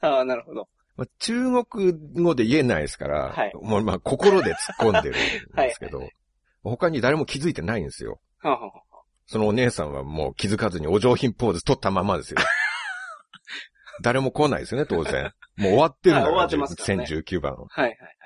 ああ、なるほど。まあ、中国語で言えないですから、はい、もうまあ心で突っ込んでるんですけど、はいはい他に誰も気づいてないんですよ。はははそのお姉さんはもう気づかずにお上品ポーズ取ったままですよ。誰も来ないですよね、当然。もう終わってるんだから、終わってますから、ね、1019番。はいはいはい。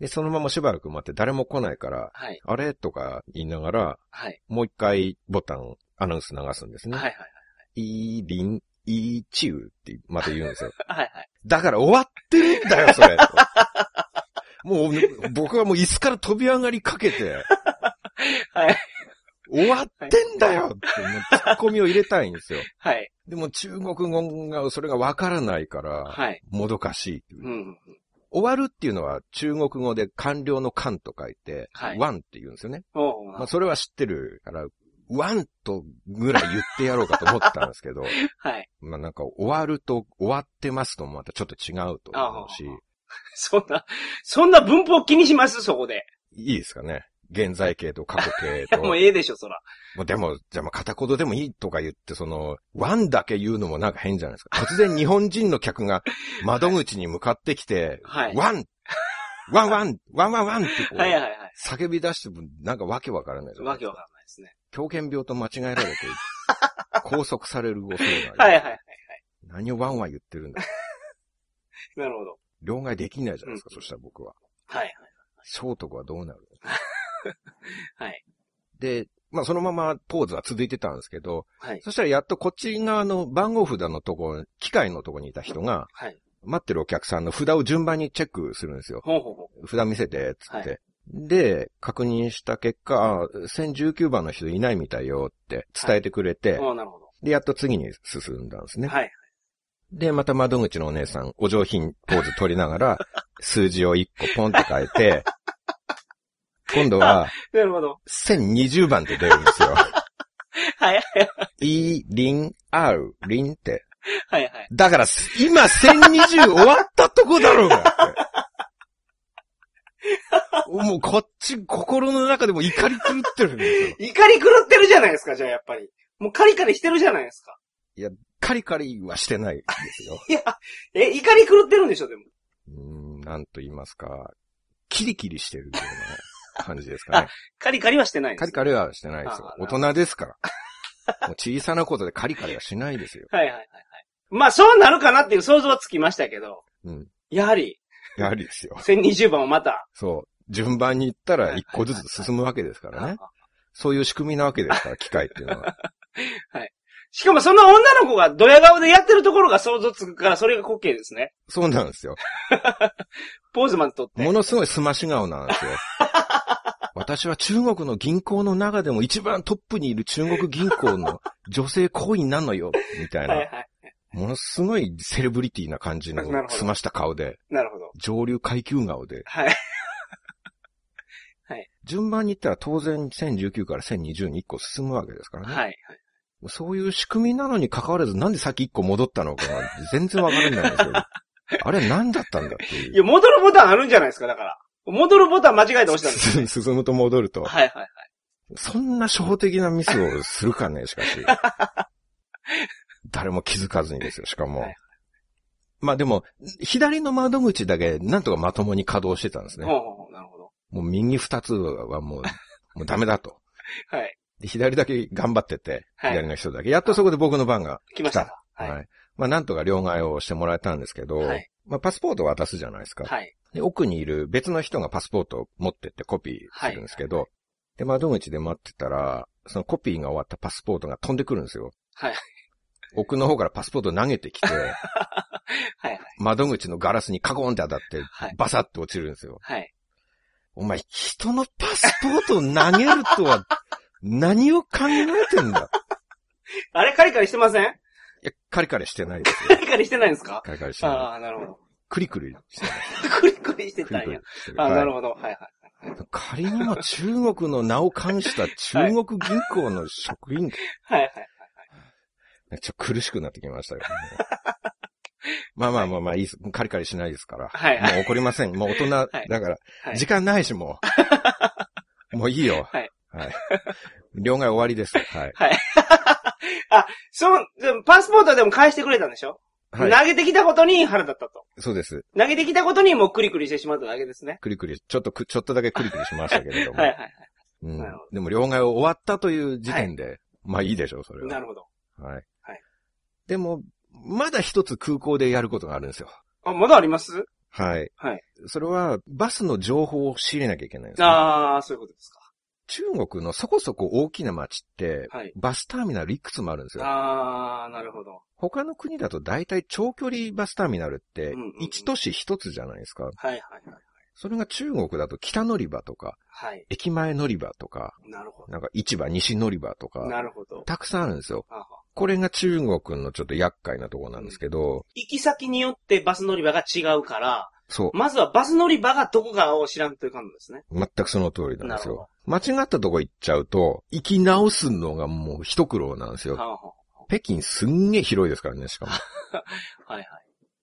で、そのまましばらく待って誰も来ないから、はい、あれ？とか言いながら、はい、もう一回ボタン、アナウンス流すんですね。はいはいはい。イーリン、イーチューってまた言うんですよ。はいはい。だから終わってるんだよ、それ。もう、僕はもう椅子から飛び上がりかけて、はい。終わってんだよって、ツッコミを入れたいんですよ。はい。でも中国語が、それがわからないから、はい。もどかしい。うん。終わるっていうのは中国語で完了の完と書いて、はい。ワンって言うんですよね。まあ、それは知ってるから、ワンとぐらい言ってやろうかと思ったんですけど、はい。まあなんか終わると終わってますともまたちょっと違うと思うし。そんな、そんな文法気にします？そこで。いいですかね。現在形と過去形と。もうええでしょ、そら。もうでも、じゃあまあ片言でもいいとか言って、その、ワンだけ言うのもなんか変じゃないですか。突然日本人の客が窓口に向かってきて、はい、ワンワンワンワンワンワンってこう、はいはいはい、叫び出してもなんかわけわからないわけわからないですね。狂犬病と間違えられて、拘束される恐れがある。はいはいはい。何をワンワン言ってるんだ。なるほど。両替できないじゃないですか、うん、そしたら僕は。はいはい。承徳はどうなる はい。で、まあそのままポーズは続いてたんですけど、はい。そしたらやっとこっち側の番号札のとこ、機械のとこにいた人が、はい。待ってるお客さんの札を順番にチェックするんですよ。ほうほうほう札見せて、つって。はい、で、確認した結果、1019番の人いないみたいよって伝えてくれて、はい、なるほど。で、やっと次に進んだんですね。はい。で、また窓口のお姉さん、お上品ポーズ取りながら、数字を1個ポンって変えて、今度は、なるほど。1020番って出るんですよ。はい。い、りん、ある、りんって。はいはい。だから、今1020終わったとこだろうが。もうこっち、心の中でも怒り狂ってるんですよ。怒り狂ってるじゃないですか、じゃあやっぱり。もうカリカリしてるじゃないですか。いや、カリカリはしてないですよ。いや、え、怒り狂ってるんでしょ、でも。うん、なんと言いますか、キリキリしてるような感じですかね。カリカリはしてないです、カリカリはしてないですよ。大人ですから。もう小さなことでカリカリはしないですよ。はいはいはいはい。まあそうなるかなっていう想像はつきましたけど。うん。やはり。やはりですよ。1020番をまた。そう。順番に行ったら一個ずつ進むわけですからね。そういう仕組みなわけですから、機械っていうのは。はい。しかもその女の子がドヤ顔でやってるところが想像つくから、それが滑稽ですね。そうなんですよ。ポーズまで撮って。ものすごいすまし顔なんですよ。私は中国の銀行の中でも一番トップにいる中国銀行の女性行員なのよ、みたいな。はいはい。ものすごいセレブリティな感じのすました顔で。なるほど。上流階級顔で。はい。はい。順番に言ったら当然1019から1020に1個進むわけですからね。はい。はい。そういう仕組みなのに関わらずなんでさっき1個戻ったのか全然わからないんですよ。あれは何だったんだっていう。いや、戻るボタンあるんじゃないですか、だから。戻るボタン間違えて押したんですよ、進むと戻ると。はいはいはい。そんな初歩的なミスをするかね、しかし。誰も気づかずにですよ、しかも。はい、まあでも、左の窓口だけなんとかまともに稼働してたんですね。ほうなるほど。もう右二つはもう、もうダメだと。はい。で、左だけ頑張ってて、はい、左の人だけ。やっとそこで僕の番が来ました。はい。はい、まあなんとか両替をしてもらえたんですけど、はい、まあパスポートを渡すじゃないですか。はい。で、奥にいる別の人がパスポートを持ってってコピーするんですけど、はい、で、窓口で待ってたら、そのコピーが終わったパスポートが飛んでくるんですよ。はい。奥の方からパスポート投げてきて、は いはい。窓口のガラスにカゴンって当たって、バサッと落ちるんですよ。はい。お前、人のパスポートを投げるとは、何を考えてんだ？あれ、カリカリしてません？いや、カリカリしてないですよ。カリカリしてないんですか？カリカリしてない。ああ、なるほど。クリクリしてない。クリクリしてたんや。ああ、なるほど。はいはい。仮にも中国の名を冠した中国銀行の職員。はいはいはい。ちょっと苦しくなってきましたよ。まあまあまあまあいいです。カリカリしないですから。はい、はい。もう怒りません。もう大人、だから、時間ないしもう。もういいよ。はい。はい。両替終わりです。はい。はい。あ、その、パスポートでも返してくれたんでしょ？はい。投げてきたことに腹立ったと。そうです。投げてきたことにもうクリクリしてしまっただけですね。クリクリ、ちょっとく、ちょっとだけクリクリしましたけれども。はいはいはい。うん。でも両替終わったという時点で、はい、まあいいでしょう、それは。なるほど。はい。はい。でも、まだ一つ空港でやることがあるんですよ。あ、まだあります？はい。はい。それは、バスの情報を仕入れなきゃいけないんです、ね、ああ、そういうことですか。中国のそこそこ大きな街って、はい、バスターミナルいくつもあるんですよ。ああ、なるほど。他の国だと大体長距離バスターミナルって、一都市一つじゃないですか。はいはいはい。それが中国だと北乗り場とか、はい、駅前乗り場とか、なるほど。なんか市場西乗り場とか、なるほど。たくさんあるんですよ。これが中国のちょっと厄介なところなんですけど、うん、行き先によってバス乗り場が違うから、そう。まずはバス乗り場がどこかを知らんといかんのですね。全くその通りなんですよ。間違ったとこ行っちゃうと、行き直すのがもう一苦労なんですよ。はあはあ、北京すんげえ広いですからね、しかも。はいはい。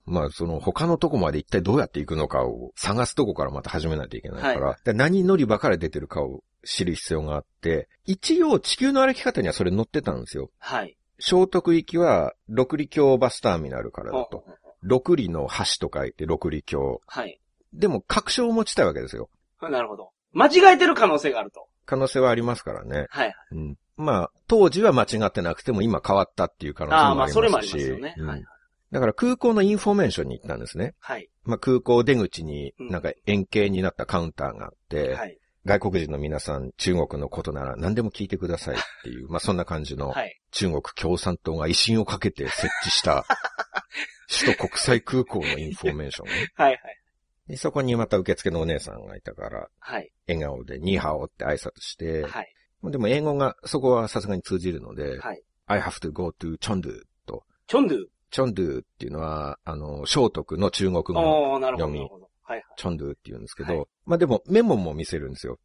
まあ、その他のとこまで一体どうやって行くのかを探すとこからまた始めないといけないから、はい、何乗り場から出てるかを知る必要があって、一応地球の歩き方にはそれ乗ってたんですよ。はい。聖徳行きは、六里橋バスターミナルからだと。六里の橋と書いて六里橋。はい。でも、確証を持ちたいわけですよ。なるほど。間違えてる可能性があると。可能性はありますからね。はい。うん。まあ、当時は間違ってなくても今変わったっていう可能性もありますし。ああ、まあそれもありますよね。うん、はい。だから空港のインフォメーションに行ったんですね。はい。まあ空港出口になんか円形になったカウンターがあって、はい。外国人の皆さん、中国のことなら何でも聞いてくださいっていう、まあそんな感じの、中国共産党が威信をかけて設置した、首都国際空港のインフォメーション、ね。はいはい。で、そこにまた受付のお姉さんがいたから、はい。笑顔でニーハオって挨拶して、はい。でも英語が、そこはさすがに通じるので、はい。I have to go to Chengde と。チョンドゥチョンドゥっていうのは、あの、聖徳の中国語の読み。はい、チョンドゥって言うんですけど、はい、まあでもメモも見せるんですよ。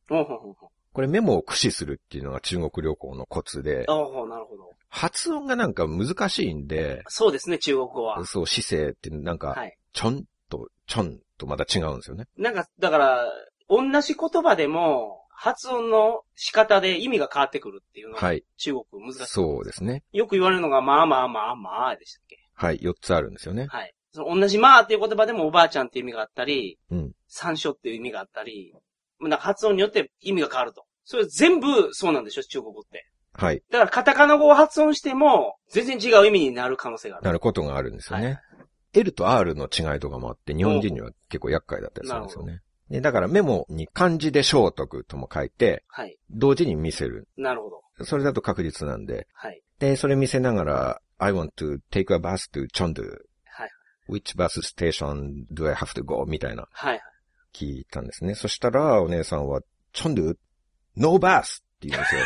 これメモを駆使するっていうのが中国旅行のコツで、なるほど。発音がなんか難しいんで、そうですね、中国語は。そう、姿勢ってなんか、はい、チョンとチョンとまた違うんですよね。なんか、だから、同じ言葉でも、発音の仕方で意味が変わってくるっていうのが、中国難しい、そうですね。よく言われるのが、まあまあまあまあでしたっけ？はい、4つあるんですよね。はい。その同じまあっていう言葉でもおばあちゃんっていう意味があったり、うん。山椒っていう意味があったり、なんか発音によって意味が変わると。それ全部そうなんでしょ中国語って。はい。だからカタカナ語を発音しても、全然違う意味になる可能性がある。なることがあるんですよね。はい、L と R の違いとかもあって、日本人には結構厄介だったりするんですよね。で、だからメモに漢字で聖徳とも書いて、はい。同時に見せる。なるほど。それだと確実なんで。はい。で、それ見せながら、I want to take a bus to Chengdu. はい。Which bus station do I have to go? みたいな。はい。聞いたんですね。そしたら、お姉さんは、Chengdu? No bus! って言うんですよ。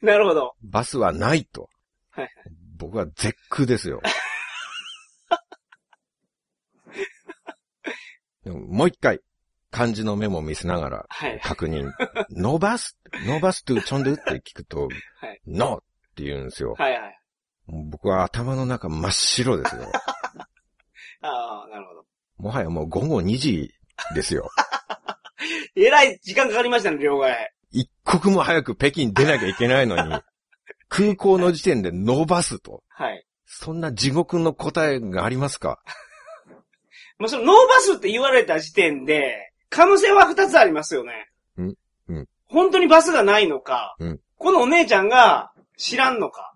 なるほど。バスはないと。はい。僕は絶句ですよ。もう一回、漢字のメモを見せながら、確認。はい、伸ばす、伸ばすとちょんでって聞くと、はい、ノって言うんですよ。はいはい。僕は頭の中真っ白ですよ。ああ、なるほど。もはやもう午後2時ですよ。えらい時間かかりましたね、両替。一刻も早く北京出なきゃいけないのに、空港の時点で伸ばすと。はい。そんな地獄の答えがありますか？まあ、そのノーバスって言われた時点で、可能性は二つありますよね。うん。うん。本当にバスがないのか、うん。このお姉ちゃんが知らんのか。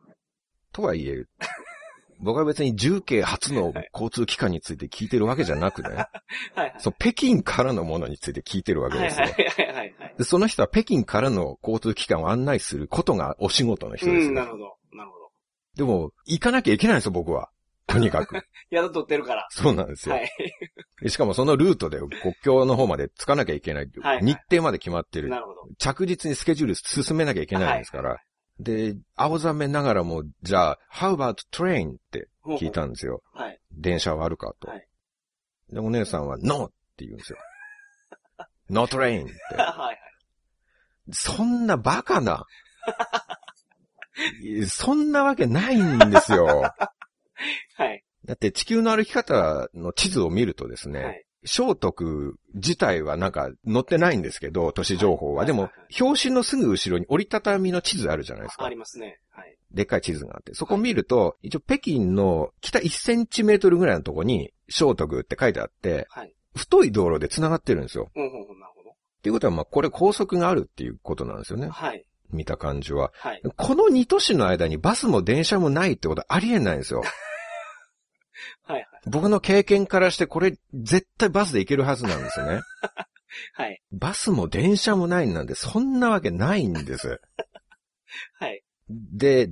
とはいえ、僕は別に重慶初の交通機関について聞いてるわけじゃなくね。はいはい、そう、北京からのものについて聞いてるわけですよ。はいはいはい、はい、その人は北京からの交通機関を案内することがお仕事の人ですよ。うん、なるほど。なるほど。でも、行かなきゃいけないんですよ、僕は。とにかく。宿取ってるから。そうなんですよ。はい。しかもそのルートで国境の方まで着かなきゃいけないはいはい、日程まで決まってる。なるほど。着実にスケジュール進めなきゃいけないんですから。はい、で、青ざめながらも、じゃあ、how about train? って聞いたんですよ。はい。電車はあるかと。はい。で、お姉さんは no! って言うんですよ。no train! って。はいはい。そんなバカな。そんなわけないんですよ。はい。だって地球の歩き方の地図を見るとですね、はい、聖徳自体はなんか載ってないんですけど、都市情報は。はい、でも、表紙のすぐ後ろに折りたたみの地図あるじゃないですか。ありますね。はい。でっかい地図があって、そこを見ると、一応北京の北1センチメートルぐらいのとこに、聖徳って書いてあって、はい、太い道路で繋がってるんですよ。うん、うん、なるほど。っていうことは、まあ、これ高速があるっていうことなんですよね。はい。見た感じは。はい。この2都市の間にバスも電車もないってことはありえないんですよ。はいはい。僕の経験からしてこれ絶対バスで行けるはずなんですよね。はい。バスも電車もないなんでそんなわけないんです。はい。で、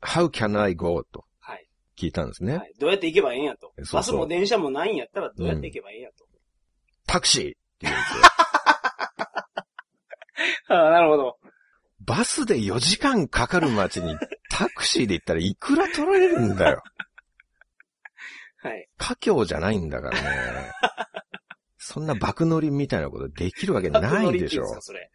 how can I go? と。はい。聞いたんですね、はい。どうやって行けばいいんやと。そうそうバスも電車もないんやったらどうやって行けばいいんやと。うん、タクシーって言うんですよ。ああ、なるほど。バスで4時間かかる街にタクシーで行ったらいくら取られるんだよ。はい。家境じゃないんだからね。そんな爆乗りみたいなことできるわけないでしょ。爆乗りってそれ。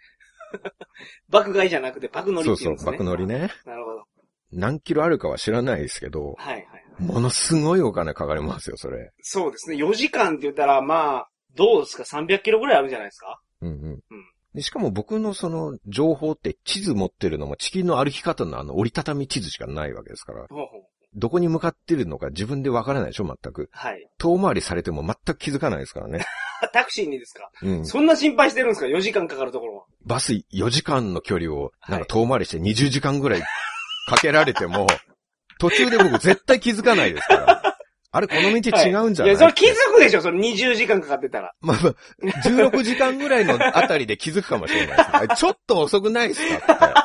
爆買いじゃなくて爆乗りって言うんですね。そうそう、爆乗りね。なるほど。何キロあるかは知らないですけど、はいはい、ものすごいお金かかりますよ、それ。そうですね。4時間って言ったら、まあ、どうですか ?300 キロぐらいあるんじゃないですか？うんうん。うんでしかも僕のその情報って地図持ってるのも地球の歩き方のあの折りたたみ地図しかないわけですから。ほうほうどこに向かってるのか自分でわからないでしょ、全く。はい。遠回りされても全く気づかないですからね。タクシーにですか？うん。そんな心配してるんですか ?4 時間かかるところは。バス4時間の距離を、なんか遠回りして20時間ぐらいかけられても、途中で僕絶対気づかないですから。あれ、この道違うんじゃない、はい、いや、それ気づくでしょその20時間かかってたら。まあまあ、16時間ぐらいのあたりで気づくかもしれないです、ちょっと遅くないですか？って。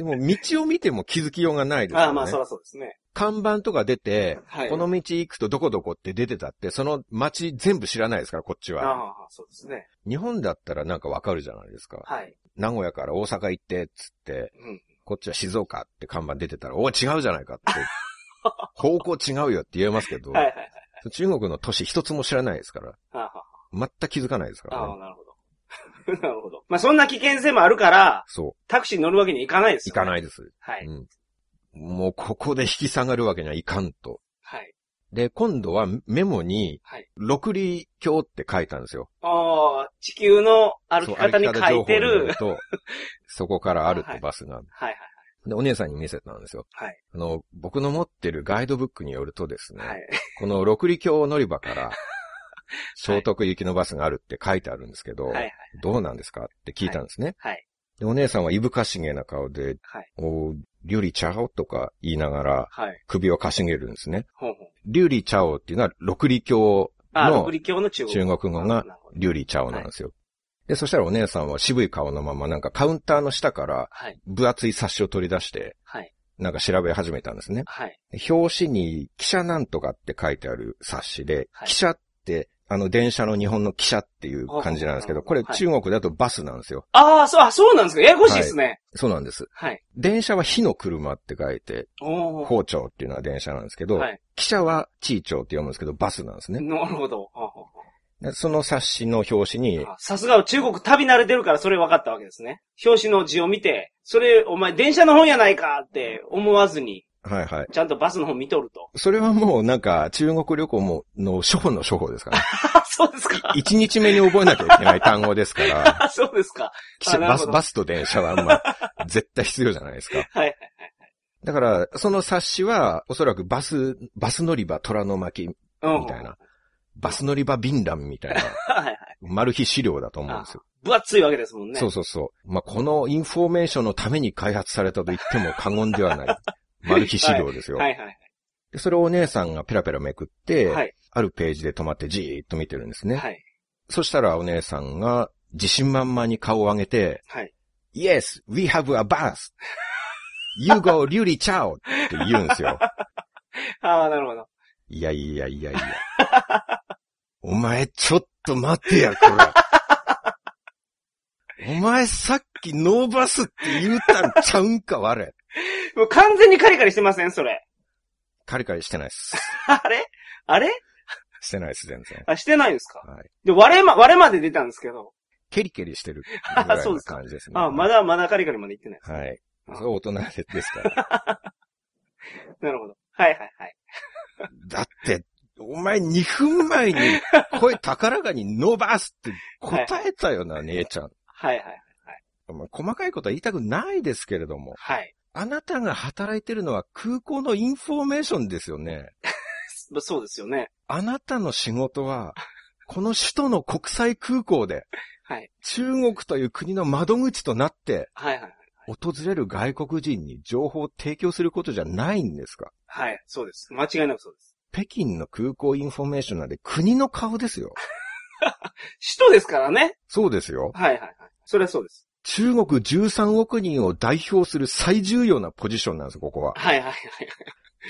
でも、道を見ても気づきようがないですよね。ああ、まあ、そらそうですね。看板とか出て、はい、この道行くとどこどこって出てたって、その街全部知らないですから、こっちは。ああ、そうですね。日本だったらなんかわかるじゃないですか。はい。名古屋から大阪行って、つって、うん、こっちは静岡って看板出てたら、お違うじゃないかって。方向違うよって言えますけど、はいはいはい、中国の都市一つも知らないですから。はは全く気づかないですから、ね。ああ、なるほど。なるほど。まあ、そんな危険性もあるから、そう。タクシーに乗るわけにはいかないですよ、ね。行かないです。はい、うん。もうここで引き下がるわけにはいかんと。はい。で、今度はメモに、はい。六里橋って書いたんですよ。ああ、地球の歩き方に書いてる。と、そこからあるってバスが。はい、はい、はい。で、お姉さんに見せたんですよ。はい。あの、僕の持ってるガイドブックによるとですね、はい。この六里橋乗り場から、聖徳行きのバスがあるって書いてあるんですけど、はい、はい、どうなんですかって聞いたんですね。はい。で、お姉さんはいぶかしげな顔で、はい。おリュウリチャオとか言いながら、はい。首をかしげるんですね。ほうほう。リュウリチャオっていうのは、六里橋の、六里橋の中国語が、リュウリチャオなんですよ。はいで、そしたらお姉さんは渋い顔のままなんかカウンターの下から、分厚い冊子を取り出して、はい。なんか調べ始めたんですね。はい。表紙に、記者なんとかって書いてある冊子で、はい、記者ってあの、電車の日本の汽車っていう感じなんですけど、これ中国だとバスなんですよ。ああ、そう、あ、そうなんですか？ややこしいですね、はい。そうなんです。はい。電車は火の車って書いて、包丁っていうのは電車なんですけど、はい、汽車はチーチョウって読むんですけど、バスなんですね。なるほど。その冊子の表紙に。さすが中国旅慣れてるからそれ分かったわけですね。表紙の字を見て、それお前電車の本やないかって思わずに、はいはい。ちゃんとバスの方見とると。それはもうなんか中国旅行もの初歩の初歩ですからね。そうですか。一日目に覚えなきゃいけない単語ですから。そうですか。バス、バスと電車はまあ、絶対必要じゃないですか。はいはいはい。だから、その冊子は、おそらくバス、バス乗り場虎の巻みたいな、バス乗り場便覧みたいな、はいはい。マル秘資料だと思うんですよ。分厚いわけですもんね。そうそうそう。まあ、このインフォメーションのために開発されたと言っても過言ではない。マル秘資料ですよ。はい、はい、はいで、それをお姉さんがペラペラめくって、はい、あるページで止まってじーっと見てるんですね。はい。そしたらお姉さんが自信満々に顔を上げて、はい。Yes, we have a bus!You go, リュリチャオって言うんですよ。ああ、なるほど。いやいやいやいや。お前ちょっと待てや、これ。お前さっきノーバスって言うたんちゃうんか、我。もう完全にカリカリしてません？それ。カリカリしてないです。あれ？あれ？してないです、全然。あ、してないですか？はい。で、割れま、割れまで出たんですけど。ケリケリしてる ぐらいの感じですね。あ、まだ、まだカリカリまで行ってないです、ね。はい。それ大人ですから。なるほど。はいはいはい。だって、お前2分前に声高らかに伸ばすって答えたよな、はい、姉ちゃん。はいはいはい。細かいことは言いたくないですけれども。はい。あなたが働いてるのは空港のインフォメーションですよね。そうですよね。あなたの仕事は、この首都の国際空港で、はい。中国という国の窓口となって、はいはいはい。訪れる外国人に情報を提供することじゃないんですか？はい、そうです。間違いなくそうです。北京の空港インフォメーションなんで国の顔ですよ。首都ですからね。そうですよ。はいはいはい。それはそうです。中国13億人を代表する最重要なポジションなんです、ここは。はいはいはい。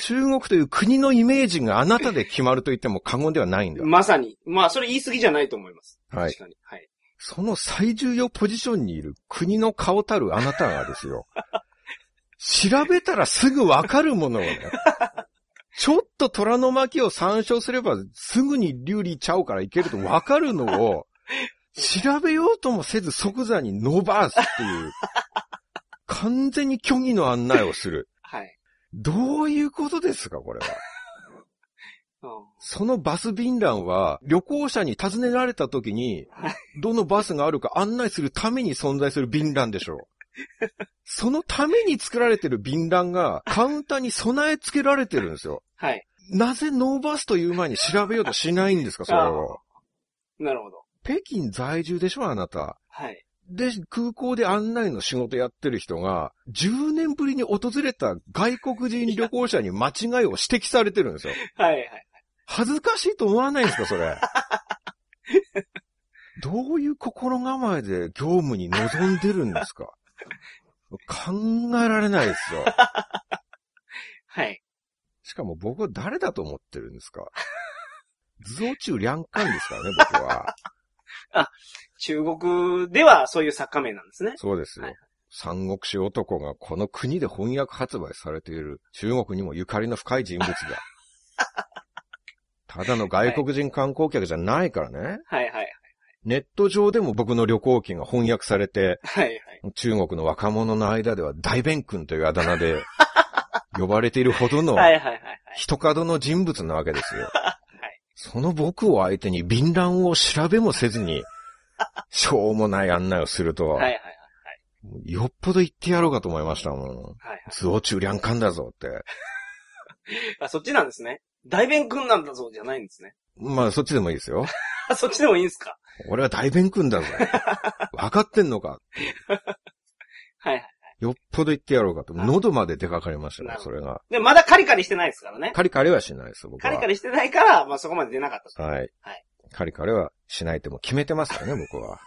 中国という国のイメージがあなたで決まると言っても過言ではないんだ。まさに。まあ、それ言い過ぎじゃないと思います。はい。確かに。はい。その最重要ポジションにいる国の顔たるあなたがですよ。調べたらすぐわかるものをね。ちょっと虎の巻を参照すればすぐに竜理ちゃうからいけるとわかるのを、調べようともせず即座に伸ばすっていう、完全に虚偽の案内をする。はい。どういうことですか、これは。そのバス便欄は、旅行者に尋ねられた時に、どのバスがあるか案内するために存在する便欄でしょう。そのために作られてる便欄が、カウンターに備え付けられてるんですよ。はい。なぜノーバスという前に調べようとしないんですか、それを。なるほど。北京在住でしょ、あなた。はい。で、空港で案内の仕事やってる人が、10年ぶりに訪れた外国人旅行者に間違いを指摘されてるんですよ。はいはい。恥ずかしいと思わないんですか、それ？どういう心構えで業務に臨んでるんですか？考えられないですよ。はい。しかも僕は誰だと思ってるんですか？図像中両官ですからね、僕は。あ、中国ではそういう作家名なんですね。そうですよ。はい、三国志男がこの国で翻訳発売されている中国にもゆかりの深い人物が。ただの外国人観光客じゃないからね。はいはいはい。ネット上でも僕の旅行記が翻訳されて、はいはい、中国の若者の間では大弁君というあだ名で呼ばれているほどの 人角の人物なわけですよ。はい。その僕を相手に敏乱を調べもせずに、しょうもない案内をするとは。はいはいはい。よっぽど言ってやろうかと思いましたもん。はいはい。図中中良艦だぞって。あ、そっちなんですね。大弁君なんだぞじゃないんですね。まあ、そっちでもいいですよ。そっちでもいいんですか？俺は大弁君だぞ。分かってんのかはいはい。よっぽど言ってやろうかと。喉まで出かかりましたね、それが。で、まだカリカリしてないですからね。カリカリはしないです、僕は。カリカリしてないから、まあそこまで出なかった。はい。はい。カリカリはしないっても決めてますからね、僕は。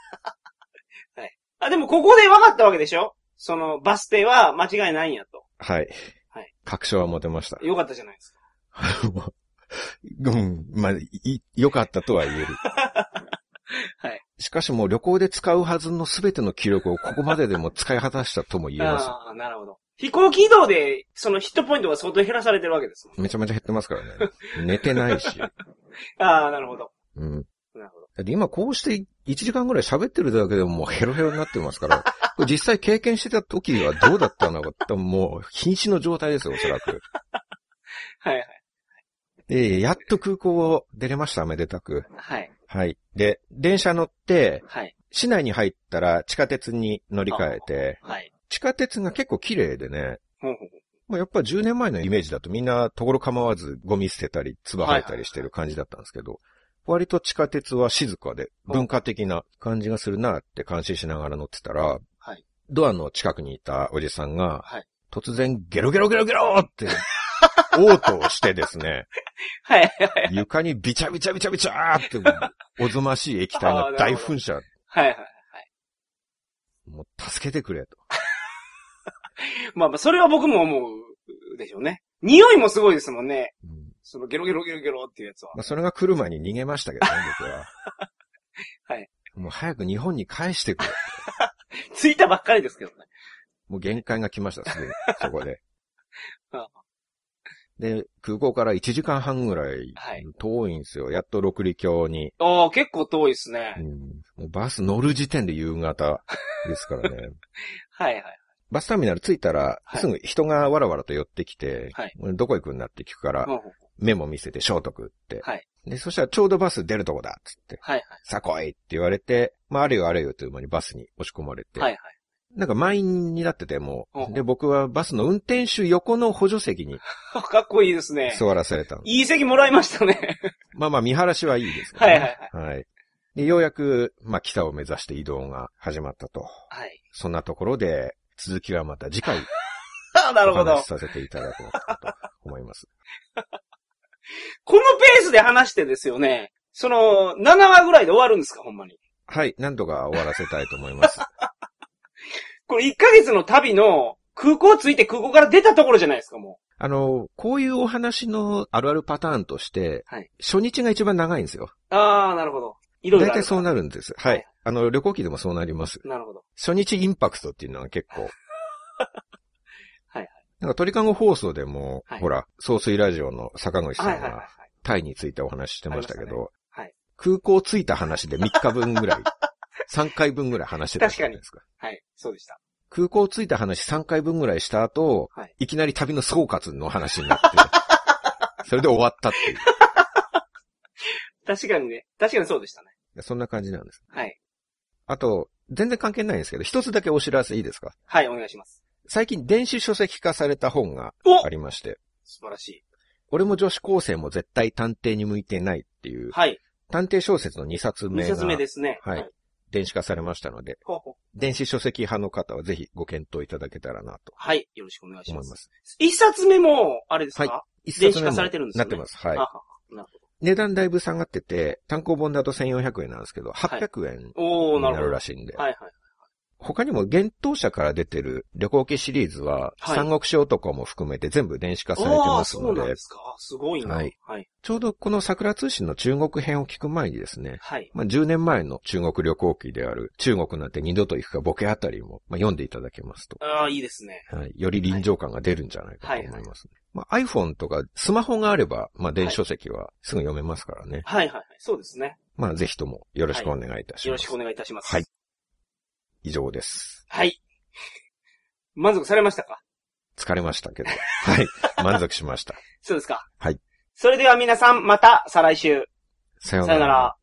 はい。あ、でもここで分かったわけでしょ？その、バス停は間違いないんやと。はい。はい。確証は持てました。よかったじゃないですか。うん、まあ、い、よかったとは言える。はい。しかしもう旅行で使うはずのすべての記録をここまででも使い果たしたとも言えます。ああ、なるほど。飛行機移動で、そのヒットポイントが相当減らされてるわけです めちゃめちゃ減ってますからね。寝てないし。ああ、なるほど。うん。なるほど。今こうして1時間ぐらい喋ってるだけでももうヘロヘロになってますから、実際経験してた時はどうだったのか、もう瀕死の状態ですよ、おそらく。はいはい。ええー、やっと空港を出れました、めでたく。はい。はい。で、電車乗って、はい。市内に入ったら地下鉄に乗り換えて、はい。地下鉄が結構綺麗でね、ほうほうまあ、やっぱ10年前のイメージだとみんなところ構わずゴミ捨てたり、唾吐いたりしてる感じだったんですけど、割と地下鉄は静かで文化的な感じがするなって感心しながら乗ってたら、はい、ドアの近くにいたおじさんが、はい、突然ゲロゲロゲロゲロって嘔吐をしてですね。はい、はい。床にビチャビチャビチャビチャーって、おぞましい液体が大噴射。はい、はい、はい。もう、助けてくれと。まあまあ、それは僕も思うでしょうね。匂いもすごいですもんね。うん、そのゲロゲロゲロゲロっていうやつは。まあ、それが来る前に逃げましたけどね、僕は。はい。もう早く日本に返してくれ。着いたばっかりですけどね。もう限界が来ました、すぐに。そこで。で、空港から1時間半ぐらい、遠いんですよ。やっと六里橋に。ああ、結構遠いですね。うん。バス乗る時点で夕方ですからね。はいはい。バスターミナル着いたら、すぐ人がわらわらと寄ってきて、はい、どこ行くんだって聞くから、メモ見せて聖徳って。はい。で、そしたらちょうどバス出るとこだっつって。はいはい。さあ来いって言われて、まああれよあれよという間にバスに押し込まれて。はいはい。なんか満員になってても、で、僕はバスの運転手横の補助席に。かっこいいですね。座らされたいい席もらいましたね。まあまあ見晴らしはいいですね。はいはいはい。はい。で、ようやく、まあ北を目指して移動が始まったと。はい。そんなところで、続きはまた次回。あなるほど。させていただこうかと思います。このペースで話してですよね。その、7話ぐらいで終わるんですか、ほんまに。はい、なんとか終わらせたいと思います。これ1ヶ月の旅の空港着いて空港から出たところじゃないですか、もう。あの、こういうお話のあるあるパターンとして、はい、初日が一番長いんですよ。ああ、なるほど。いろいろ。大体そうなるんです。はい。はい、あの、旅行機でもそうなります。なるほど。初日インパクトっていうのは結構。はい。なんか鳥かご放送でも、はい、ほら、総水ラジオの坂口さんが、タイについてお話ししてましたけど、ね、はい、空港着いた話で3日分ぐらい、3回分ぐらい話してたじゃないですか。はい、そうでした。空港着いた話3回分ぐらいした後、はい、いきなり旅の総括の話になって、それで終わったっていう。確かにね。確かにそうでしたね。そんな感じなんです。はい。あと、全然関係ないんですけど、一つだけお知らせいいですか？はい、お願いします。最近電子書籍化された本がありまして。素晴らしい。俺も女子高生も絶対探偵に向いてないっていう。はい。探偵小説の2冊目が。2冊目ですね。はい。はい、電子化されましたので。ほうほう電子書籍派の方はぜひご検討いただけたらなと。はい。よろしくお願いします。思います。1冊目も、あれですか？はい。電子化されてるんですね。なってます。はい。なるほど。値段だいぶ下がってて、単行本だと1400円なんですけど、800円になるらしいんで。いはい他にも、幻冬者から出てる旅行記シリーズは、はい、三国志男も含めて全部電子化されてますので。そうですか。すごいな。はい。はい、ちょうどこの桜通信の中国編を聞く前にですね。はい。まあ、10年前の中国旅行記である、中国なんて二度と行くかボケあたりも、まあ、読んでいただけますと。ああ、いいですね。はい。より臨場感が出るんじゃないかと思います、ね。はいはいまあ、iPhone とかスマホがあれば、まあ、電子書籍はすぐ読めますからね。はいはいはい。そうですね。まあ、ぜひともよろしくお願いいたします。はい、よろしくお願いいたします。はい。以上です。はい。満足されましたか？疲れましたけど。はい。満足しました。そうですか。はい。それでは皆さん、また、再来週。さようなら。さようなら。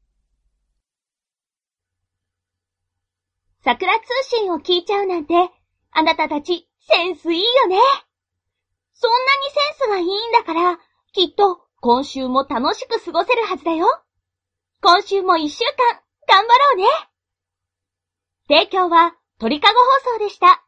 桜通信を聞いちゃうなんて、あなたたち、センスいいよね。そんなにセンスがいいんだから、きっと、今週も楽しく過ごせるはずだよ。今週も一週間、頑張ろうね。提供は、鳥かご放送でした。